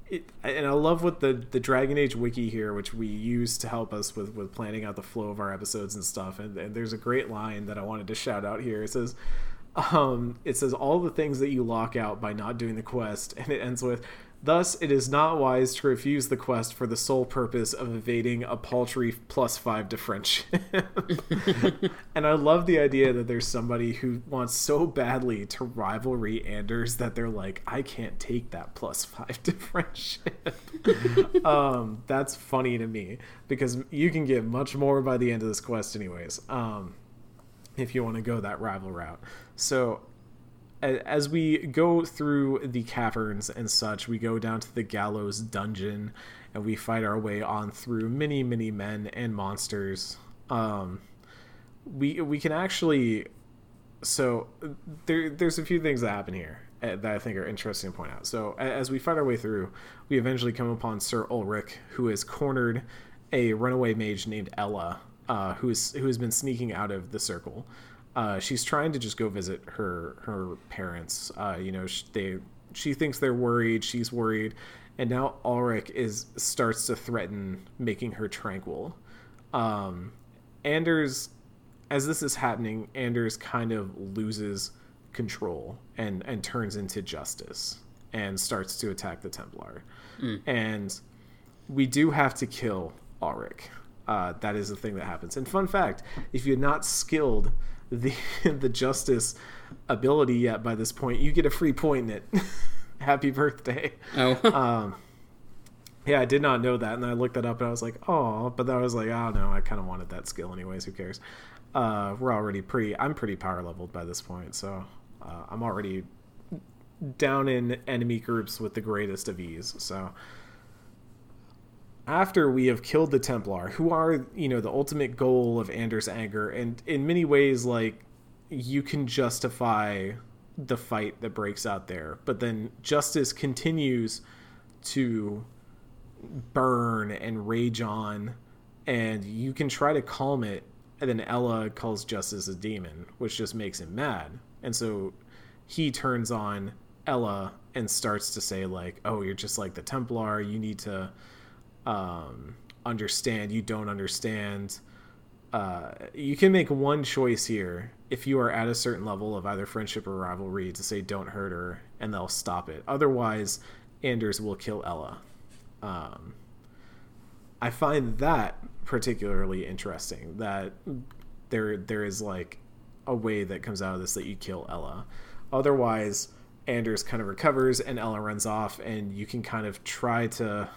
it, and I love what the the Dragon Age wiki here, which we use to help us with with planning out the flow of our episodes and stuff. And, and there's a great line that I wanted to shout out here. It says, um, it says all the things that you lock out by not doing the quest, and it ends with Thus, it is not wise to refuse the quest for the sole purpose of evading a paltry plus five to friendship. and I love the idea that there's somebody who wants so badly to rivalry Anders that they're like, I can't take that plus five to friendship. um, that's funny to me because you can get much more by the end of this quest, anyways. Um, if you want to go that rival route. So as we go through the caverns and such, we go down to the gallows dungeon and we fight our way on through many, many men and monsters. Um, we we can actually so there there's a few things that happen here uh, that I think are interesting to point out. So as we fight our way through, we eventually come upon Ser Alrik, who has cornered a runaway mage named Ella, uh, who is who has been sneaking out of the circle. Uh, she's trying to just go visit her her parents. Uh, you know, she, they she thinks they're worried. She's worried, and now Alrik is starts to threaten making her tranquil. Um, Anders, as this is happening, Anders kind of loses control and and turns into justice and starts to attack the Templar. Mm. And we do have to kill Alrik. Uh, that is the thing that happens. And fun fact: if you're not skilled the the justice ability yet by this point, you get a free point in it. Happy birthday. Oh. um, yeah, I did not know that, and I looked that up, and I was like, oh, but I was like, oh no, I kind of wanted that skill anyways. Who cares? Uh, we're already pretty. I'm pretty power leveled by this point, so uh, I'm already down in enemy groups with the greatest of ease. So after we have killed the Templar, who are, you know, the ultimate goal of Anders' anger, and in many ways, like, you can justify the fight that breaks out there, but then justice continues to burn and rage on, and you can try to calm it, and then Ella calls justice a demon, which just makes him mad. And so he turns on Ella and starts to say, like, oh, you're just like the Templar, you need to um, understand, you don't understand. Uh, you can make one choice here if you are at a certain level of either friendship or rivalry to say don't hurt her and they'll stop it. Otherwise, Anders will kill ella Um, I find that particularly interesting that there there is like a way that comes out of this that you kill ella Otherwise, Anders kind of recovers and ella runs off, and you can kind of try to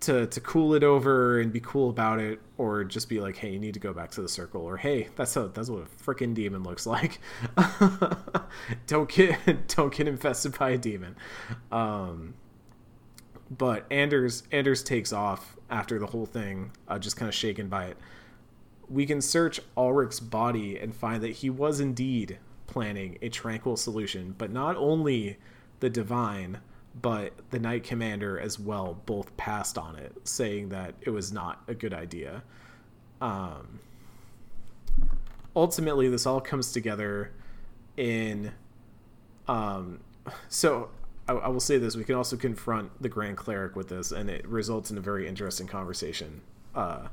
to to cool it over and be cool about it, or just be like, hey, you need to go back to the circle, or hey, that's a that's what a freaking demon looks like. don't get don't get infested by a demon. Um, but Anders Anders takes off after the whole thing, uh, just kind of shaken by it. We can search Alrik's body and find that he was indeed planning a tranquil solution, but not only the divine but the Knight Commander as well both passed on it, saying that it was not a good idea. Um, ultimately, this all comes together in. Um, so I, I, will say this: we can also confront the Grand Cleric with this, and it results in a very interesting conversation. uh,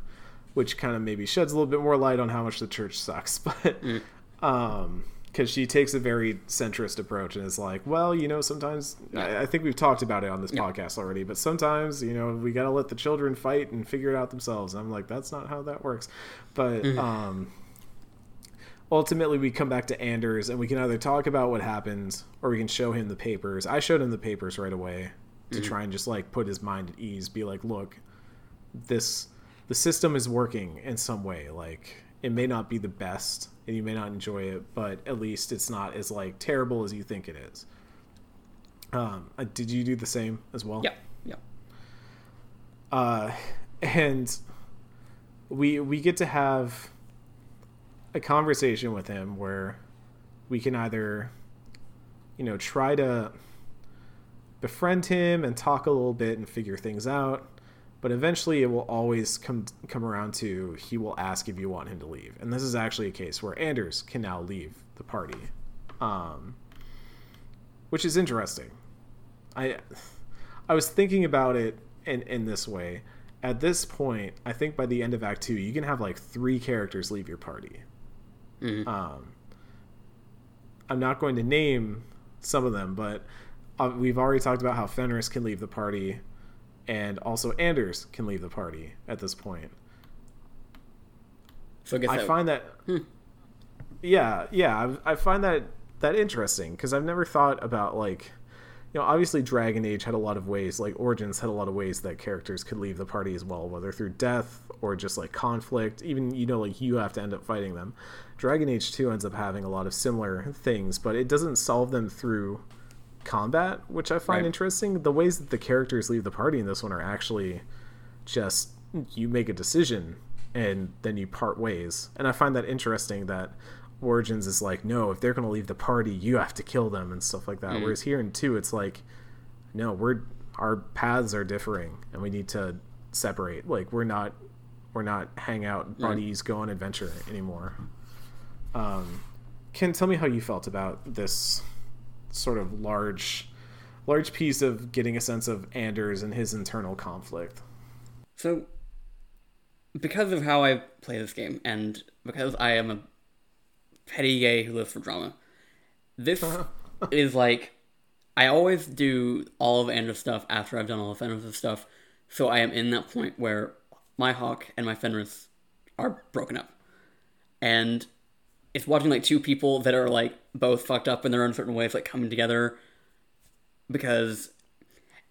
which kind of maybe sheds a little bit more light on how much the church sucks. But Mm. um, because she takes a very centrist approach and is like, well, you know, sometimes I, I think we've talked about it on this podcast already, but sometimes you know we got to let the children fight and figure it out themselves. And I'm like, that's not how that works. But Mm-hmm. um, ultimately, we come back to Anders and we can either talk about what happened or we can show him the papers. I showed him the papers right away to Mm-hmm. try and just like put his mind at ease, be like, look, this the system is working in some way. Like it may not be the best and you may not enjoy it, but at least it's not as like terrible as you think it is. Um, uh, did you do the same as well? Yeah, yeah. uh, and we we get to have a conversation with him where we can either you know try to befriend him and talk a little bit and figure things out but eventually it will always come come around to he will ask if you want him to leave and this is actually a case where Anders can now leave the party um, which is interesting I I was thinking about it in in this way. At this point, I think by the end of Act Two, you can have like three characters leave your party. Mhm. Um, I'm not going to name some of them, but uh, we've already talked about how Fenris can leave the party, and also Anders can leave the party at this point. So I that, find that, Hmm. yeah, yeah, I, I find that that interesting because I've never thought about like, you know, obviously Dragon Age had a lot of ways, like Origins had a lot of ways that characters could leave the party as well, whether through death or just like conflict. Even you know, like you have to end up fighting them. Dragon Age Two ends up having a lot of similar things, but it doesn't solve them through combat, which I find Right. interesting. The ways that the characters leave the party in this one are actually just you make a decision and then you part ways. And I find that interesting that Origins is like, no, if they're going to leave the party, you have to kill them and stuff like that. Whereas here in 2 it's like no, we're our paths are differing and we need to separate. Like we're not we're not hang out buddies go on adventure anymore. Um Ken, tell me how you felt about this sort of large large piece of getting a sense of Anders and his internal conflict. So, because of how I play this game, and because I am a petty gay who lives for drama, this is like I always do all of Anders's stuff after I've done all of Fenris's stuff. So I am in that point where my Hawke and my Fenris are broken up, and it's watching like two people that are like both fucked up in their own certain ways, like coming together because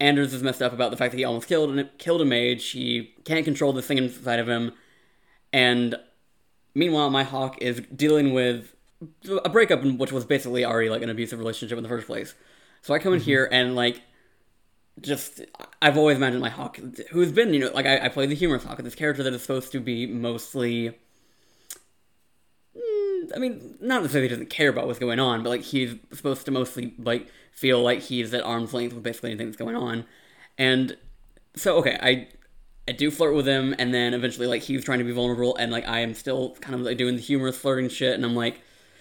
Anders is messed up about the fact that he almost killed and killed a mage. He can't control this thing inside of him, and meanwhile, my hawke is dealing with a breakup, which was basically already like an abusive relationship in the first place. So I come in mm-hmm. here and like, just I've always imagined my hawke, who's been you know like I, I play the humorous hawke, this character that is supposed to be mostly. I mean, not necessarily doesn't care about what's going on, but like he's supposed to mostly like feel like he's at arm's length with basically anything that's going on. And so okay, I I do flirt with him and then eventually like he's trying to be vulnerable and like I am still kind of like doing the humorous flirting shit and I'm like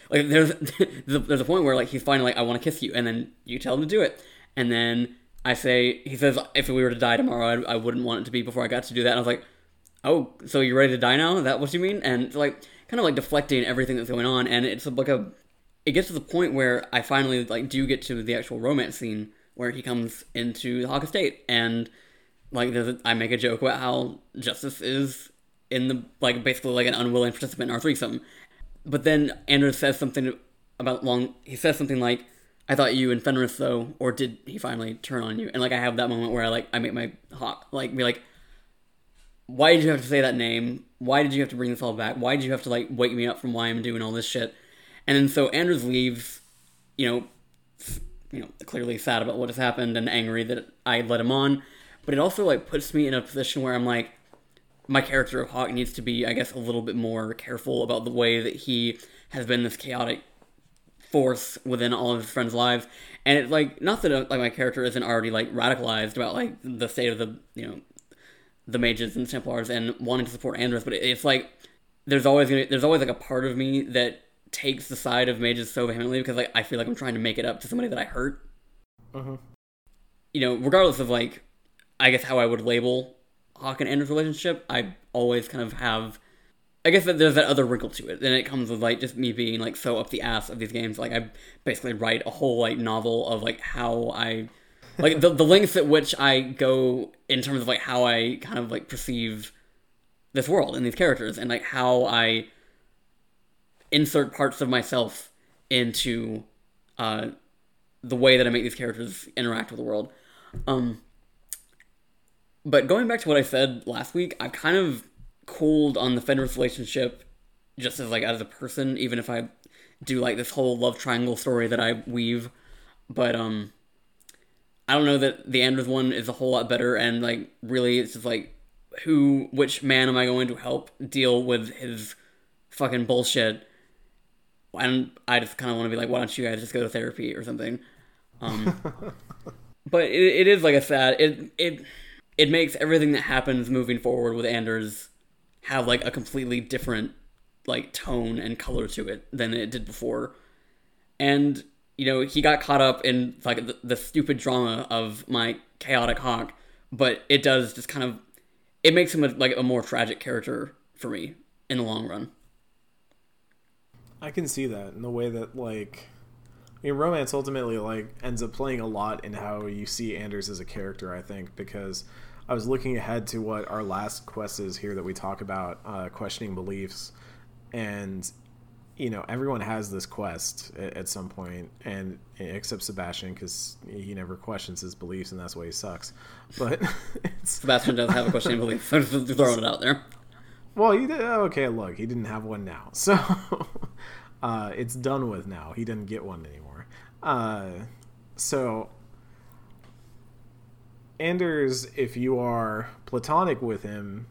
like there's there's a, point where like he's finally like I want to kiss you and then you tell him to do it. And then I say he says if we were to die tomorrow I, I wouldn't want it to be before I got to do that. And I was like oh so you're ready to die now? Is that what you mean? And like kind of like deflecting everything that's going on and it's like a it gets to the point where I finally like do get to the actual romance scene where he comes into the Hawke Estate and like I make a joke about how Justice is in the like basically like an unwilling participant in our threesome, but then Anders says something about long. He says something like, "I thought you and Fenris though," or did he finally turn on you? And like I have that moment where I like I make my hawke like be like, "Why did you have to say that name? Why did you have to bring this all back? Why did you have to like wake me up from why I'm doing all this shit?" And then so Anders leaves, you know, you know, clearly sad about what has happened and angry that I let him on. But it also like puts me in a position where I'm like, my character of Hawke needs to be, I guess, a little bit more careful about the way that he has been this chaotic force within all of his friends' lives. And it's like not that uh, like my character isn't already like radicalized about like the state of the you know the mages and Templars and wanting to support Anders, but it's like there's always gonna there's always like a part of me that takes the side of mages so vehemently because like I feel like I'm trying to make it up to somebody that I hurt. Mhm. You know, regardless of like, I guess how I would label Hawke and Anders relationship, I always kind of have. I guess that there's that other wrinkle to it. Then it comes with like just me being like so up the ass of these games. Like I basically write a whole like novel of like how I like the the lengths at which I go in terms of like how I kind of like perceive this world and these characters and like how I insert parts of myself into uh, the way that I make these characters interact with the world. Um, but going back to what I said last week, I kind of cooled on the Fenris relationship just as like as a person, even if I do like this whole love triangle story that I weave. But um I don't know that the end Anders one is a whole lot better and like really it's just like who which man am I going to help deal with his fucking bullshit? And I just kind of want to be like, why don't you guys just go to therapy or something? Um, but it, it is like a sad it it it makes everything that happens moving forward with Anders have like a completely different like tone and color to it than it did before. And you know, he got caught up in like the, the stupid drama of my chaotic hawke, but it does just kind of it makes him a, like a more tragic character for me in the long run. I can see that in the way that like I mean romance ultimately like ends up playing a lot in how you see Anders as a character, I think, because I was looking ahead to what our last quest is here that we talk about, uh, questioning beliefs, and you know everyone has this quest at, at some point, and except Sebastian because he never questions his beliefs, and that's why he sucks. But Sebastian doesn't have a questioning belief. Throwing it out there. Well, he did. Okay, look, he didn't have one now, so uh, it's done with now. He didn't get one anymore. Uh, so Anders, if you are platonic with him,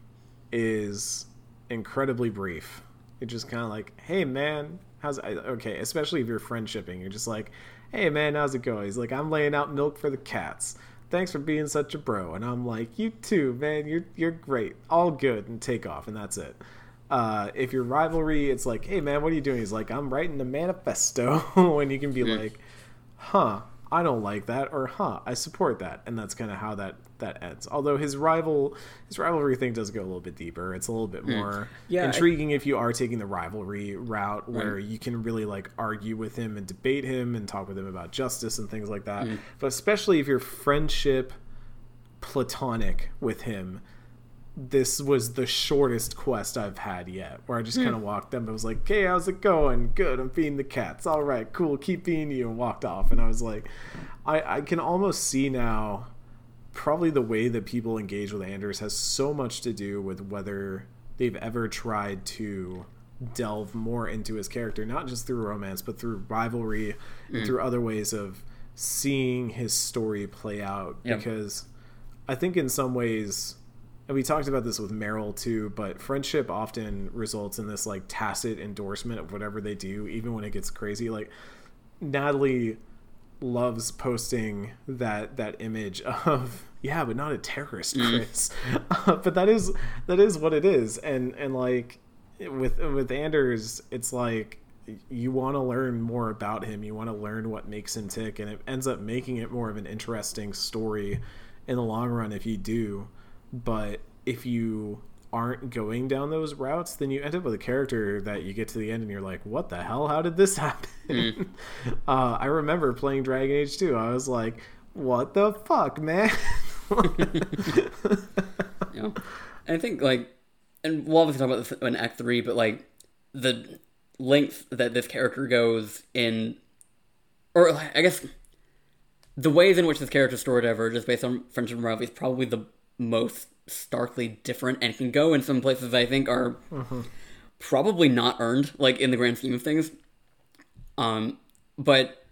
is incredibly brief. It's just kind of like, hey man, how's it? okay? Especially if you're friendshipping, you're just like, hey man, how's it going? He's like, I'm laying out milk for the cats. Thanks for being such a bro. And I'm like, you too, man. You're you're great. All good, and take off, and that's it. Uh, if your rivalry, it's like, hey man, what are you doing? He's like, I'm writing a manifesto, when you can be mm. like, huh, I don't like that, or huh, I support that, and that's kind of how that that ends. Although his rival, his rivalry thing does go a little bit deeper. It's a little bit hmm. more mm. yeah, intriguing I, if you are taking the rivalry route, where right. you can really like argue with him and debate him and talk with him about justice and things like that. Mm. But especially if your friendship platonic with him this was the shortest quest I've had yet, where I just mm. kind of walked them. I was like, "Hey, how's it going? Good. I'm feeding the cats. All right, cool. Keep feeding you." And walked off. And I was like, I I can almost see now. Probably the way that people engage with Anders has so much to do with whether they've ever tried to delve more into his character, not just through romance, but through rivalry mm. and through other ways of seeing his story play out. Yep. Because I think in some ways and we talked about this with Merrill too, but friendship often results in this like tacit endorsement of whatever they do, even when it gets crazy. Like Natalie loves posting that that image of yeah, but not a terrorist, mm. Chris. Mm. but that is that is what it is, and and like with with Anders, it's like you want to learn more about him. You want to learn what makes him tick, and it ends up making it more of an interesting story in the long run if you do but if you aren't going down those routes, then you end up with a character that you get to the end and you're like, what the hell? How did this happen? Mm. Uh, I remember playing Dragon Age 2. I was like, what the fuck, man? yeah. I think, like, and we'll obviously talk about this in Act 3, but, like, the length that this character goes in, or I guess the ways in which this character story diverges based on friendship and rivalry is probably the most starkly different and can go in some places I think are mm-hmm. probably not earned, like in the grand scheme of things. Um, but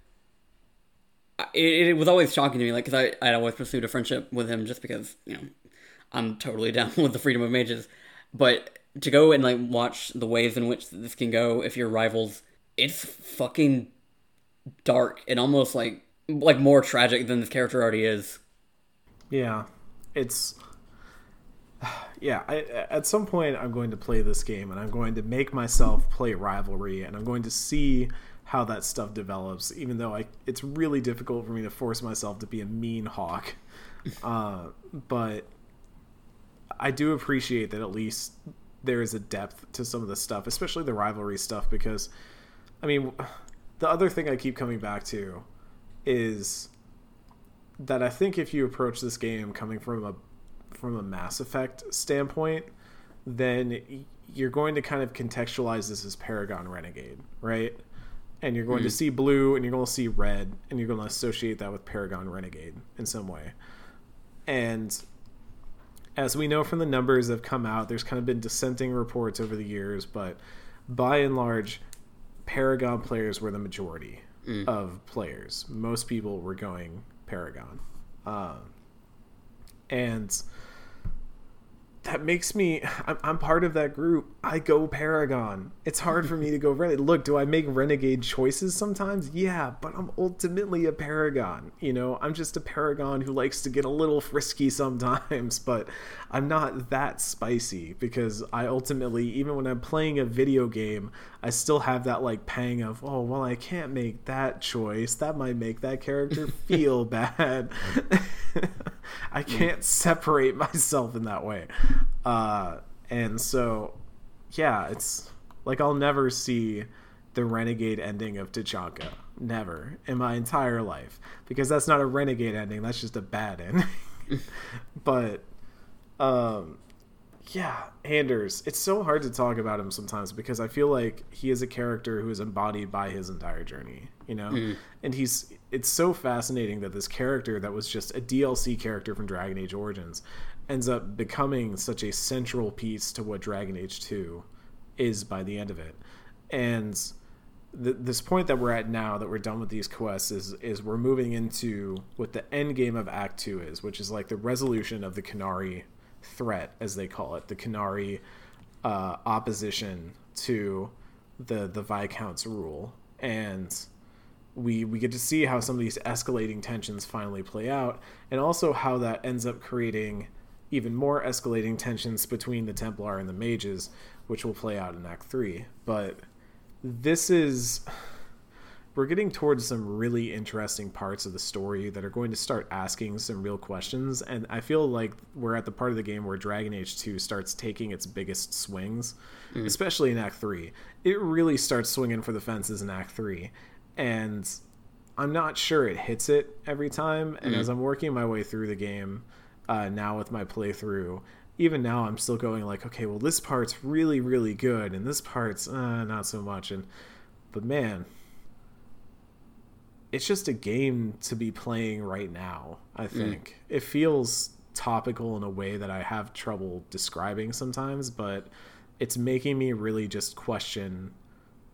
it, it was always shocking to me, like because I I'd always pursued a friendship with him just because you know I'm totally down with the freedom of mages, but to go and like watch the ways in which this can go if you're rivals, it's fucking dark and almost like like more tragic than this character already is. Yeah, it's yeah I, at some point i'm going to play this game and i'm going to make myself play rivalry and i'm going to see how that stuff develops even though I, it's really difficult for me to force myself to be a mean hawke. Uh, but I do appreciate that at least there is a depth to some of the stuff, especially the rivalry stuff, because I mean, the other thing I keep coming back to is that I think if you approach this game coming from a from a Mass Effect standpoint, then you're going to kind of contextualize this as Paragon Renegade, right? And you're going mm-hmm. to see blue and you're going to see red and you're going to associate that with Paragon Renegade in some way. And as we know from the numbers that have come out, there's kind of been dissenting reports over the years, but by and large, Paragon players were the majority mm. of players. Most people were going Paragon. Uh, and that makes me I'm, I'm, part of that group. I go paragon. It's hard for me to go renegade. Look do i make renegade choices sometimes? Yeah but i'm ultimately a paragon you know? I'm just a paragon who likes to get a little frisky sometimes but i'm not that spicy because i ultimately even when i'm playing a video game i still have that like pang of oh well i can't make that choice that might make that character feel bad I can't separate myself in that way. Uh, and so, yeah, it's like I'll never see the renegade ending of Tachanka. Never in my entire life. Because that's not a renegade ending, that's just a bad ending. but um yeah, Anders. It's so hard to talk about him sometimes because I feel like he is a character who is embodied by his entire journey, you know? Mm. And he's it's so fascinating that this character that was just a DLC character from Dragon Age Origins ends up becoming such a central piece to what Dragon Age 2 is by the end of it. And th- this point that we're at now that we're done with these quests is is we're moving into what the end game of Act 2 is, which is like the resolution of the Qunari threat, as they call it, the Qunari uh, opposition to the the Viscount's rule, and we we get to see how some of these escalating tensions finally play out, and also how that ends up creating even more escalating tensions between the Templar and the mages, which will play out in Act Three. But this is we're getting towards some really interesting parts of the story that are going to start asking some real questions and i feel like we're at the part of the game where dragon age 2 starts taking its biggest swings mm. especially in act 3 it really starts swinging for the fences in act 3 and i'm not sure it hits it every time and mm. as i'm working my way through the game uh, now with my playthrough even now i'm still going like okay well this part's really really good and this part's uh, not so much and but man it's just a game to be playing right now. I mm. think mm. it feels topical in a way that I have trouble describing sometimes, but it's making me really just question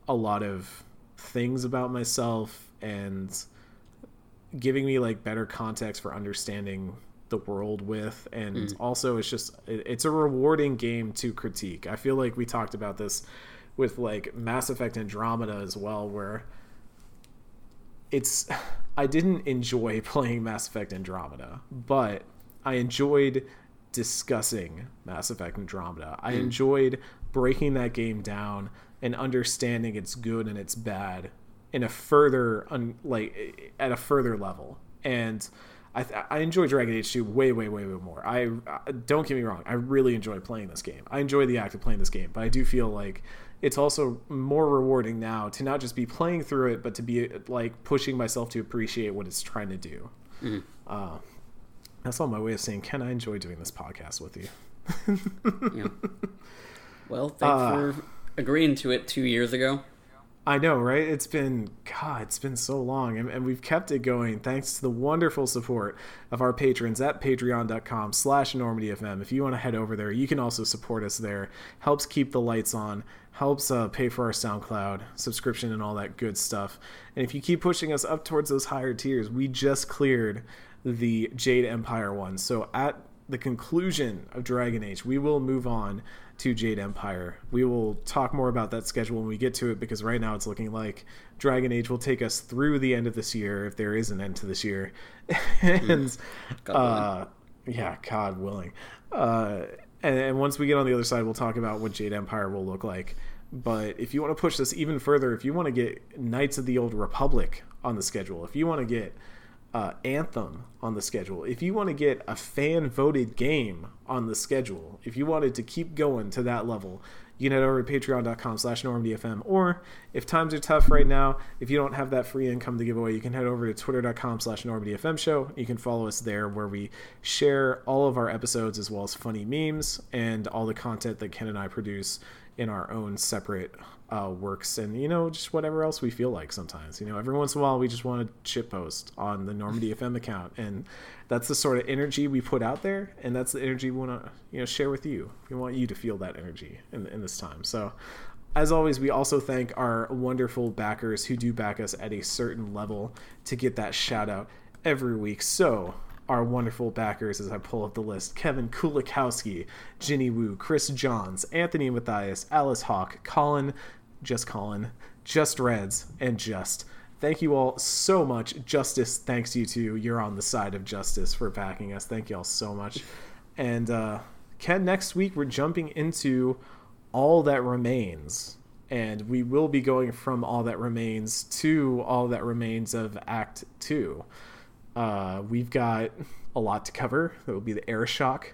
a lot of things about myself and giving me like better context for understanding the world with and mm. also it's just it's a rewarding game to critique. I feel like we talked about this with like Mass Effect Andromeda as well where it's I didn't enjoy playing Mass Effect Andromeda, but I enjoyed discussing Mass Effect Andromeda. I mm. enjoyed breaking that game down and understanding its good and its bad in a further un, like at a further level. And I, I enjoy Dragon Age 2 way, way, way, way more. I, I don't get me wrong. I really enjoy playing this game. I enjoy the act of playing this game, but I do feel like it's also more rewarding now to not just be playing through it, but to be like pushing myself to appreciate what it's trying to do. Mm. Uh, that's all my way of saying, Ken, I enjoy doing this podcast with you. yeah. Well, thanks uh, for agreeing to it two years ago. I know, right? It's been God, it's been so long, and, and, we've kept it going thanks to the wonderful support of our patrons at Patreon.com/slash NormandyFM. If you want to head over there, you can also support us there. Helps keep the lights on, helps uh, pay for our SoundCloud subscription and all that good stuff. And if you keep pushing us up towards those higher tiers, we just cleared the Jade Empire one. So at the conclusion of Dragon Age, we will move on to Jade Empire. We will talk more about that schedule when we get to it because right now it's looking like Dragon Age will take us through the end of this year if there is an end to this year. and uh, yeah, God willing. Uh, and, and once we get on the other side, we'll talk about what Jade Empire will look like. But if you want to push this even further, if you want to get Knights of the Old Republic on the schedule, if you want to get uh, Anthem on the schedule, if you want to get a fan voted game on the schedule, if you wanted to keep going to that level, you can head over to patreon.com slash normdfm. Or if times are tough right now, if you don't have that free income to give away, you can head over to twitter.com slash normdfm show. You can follow us there where we share all of our episodes as well as funny memes and all the content that Ken and I produce in our own separate uh, works and you know just whatever else we feel like sometimes. You know every once in a while we just want to shit post on the normandy fm account. And that's the sort of energy we put out there. And that's the energy we want to you know share with you. We want you to feel that energy in, in this time. So as always we also thank our wonderful backers who do back us at a certain level to get that shout out every week. So our wonderful backers as I pull up the list Kevin Kulikowski, Ginny Wu, Chris Johns, Anthony Matthias, Alice Hawk, Colin, just Colin, Just Reds, and Just. Thank you all so much. Justice, thanks you too. You're on the side of justice for backing us. Thank you all so much. And uh, Ken, next week we're jumping into All That Remains. And we will be going from All That Remains to All That Remains of Act 2. Uh, we've got a lot to cover. There will be the Arishok.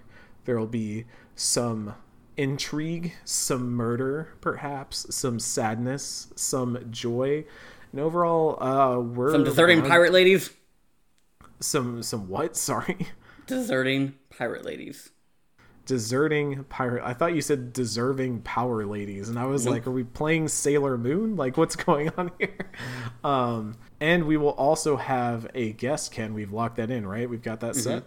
There will be some intrigue, some murder, perhaps, some sadness, some joy, and overall, uh, we're Some deserting pirate ladies. Some some what? Sorry, Deserting pirate ladies. deserting pirate. I thought you said deserving power ladies, and I was like, are we playing Sailor Moon? Like, what's going on here? Um, and we will also have a guest. Ken, we've locked that in, right? We've got that set.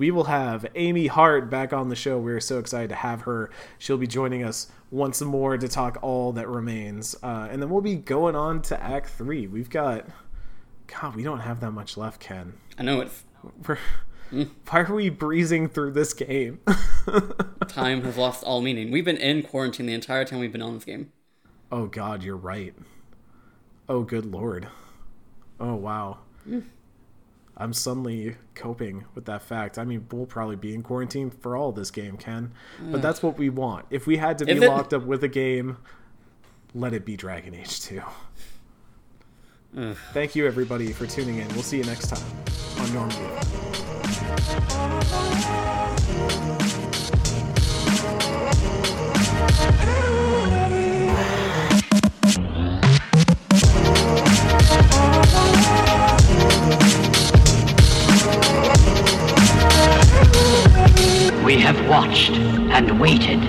We will have Amy Hart back on the show. We're so excited to have her. She'll be joining us once more to talk all that remains, uh, and then we'll be going on to Act Three. We've got, God, we don't have that much left, Ken. I know it's We're, Why are we breezing through this game? time has lost all meaning. We've been in quarantine the entire time we've been on this game. oh God, you're right. Oh good lord. Oh wow. I'm suddenly coping with that fact. I mean, we'll probably be in quarantine for all this game, Ken. But mm. that's what we want. If we had to be it? locked up with a game, let it be Dragon Age 2. Ugh. Thank you, everybody, for tuning in. We'll see you next time on Normandy. We have watched and waited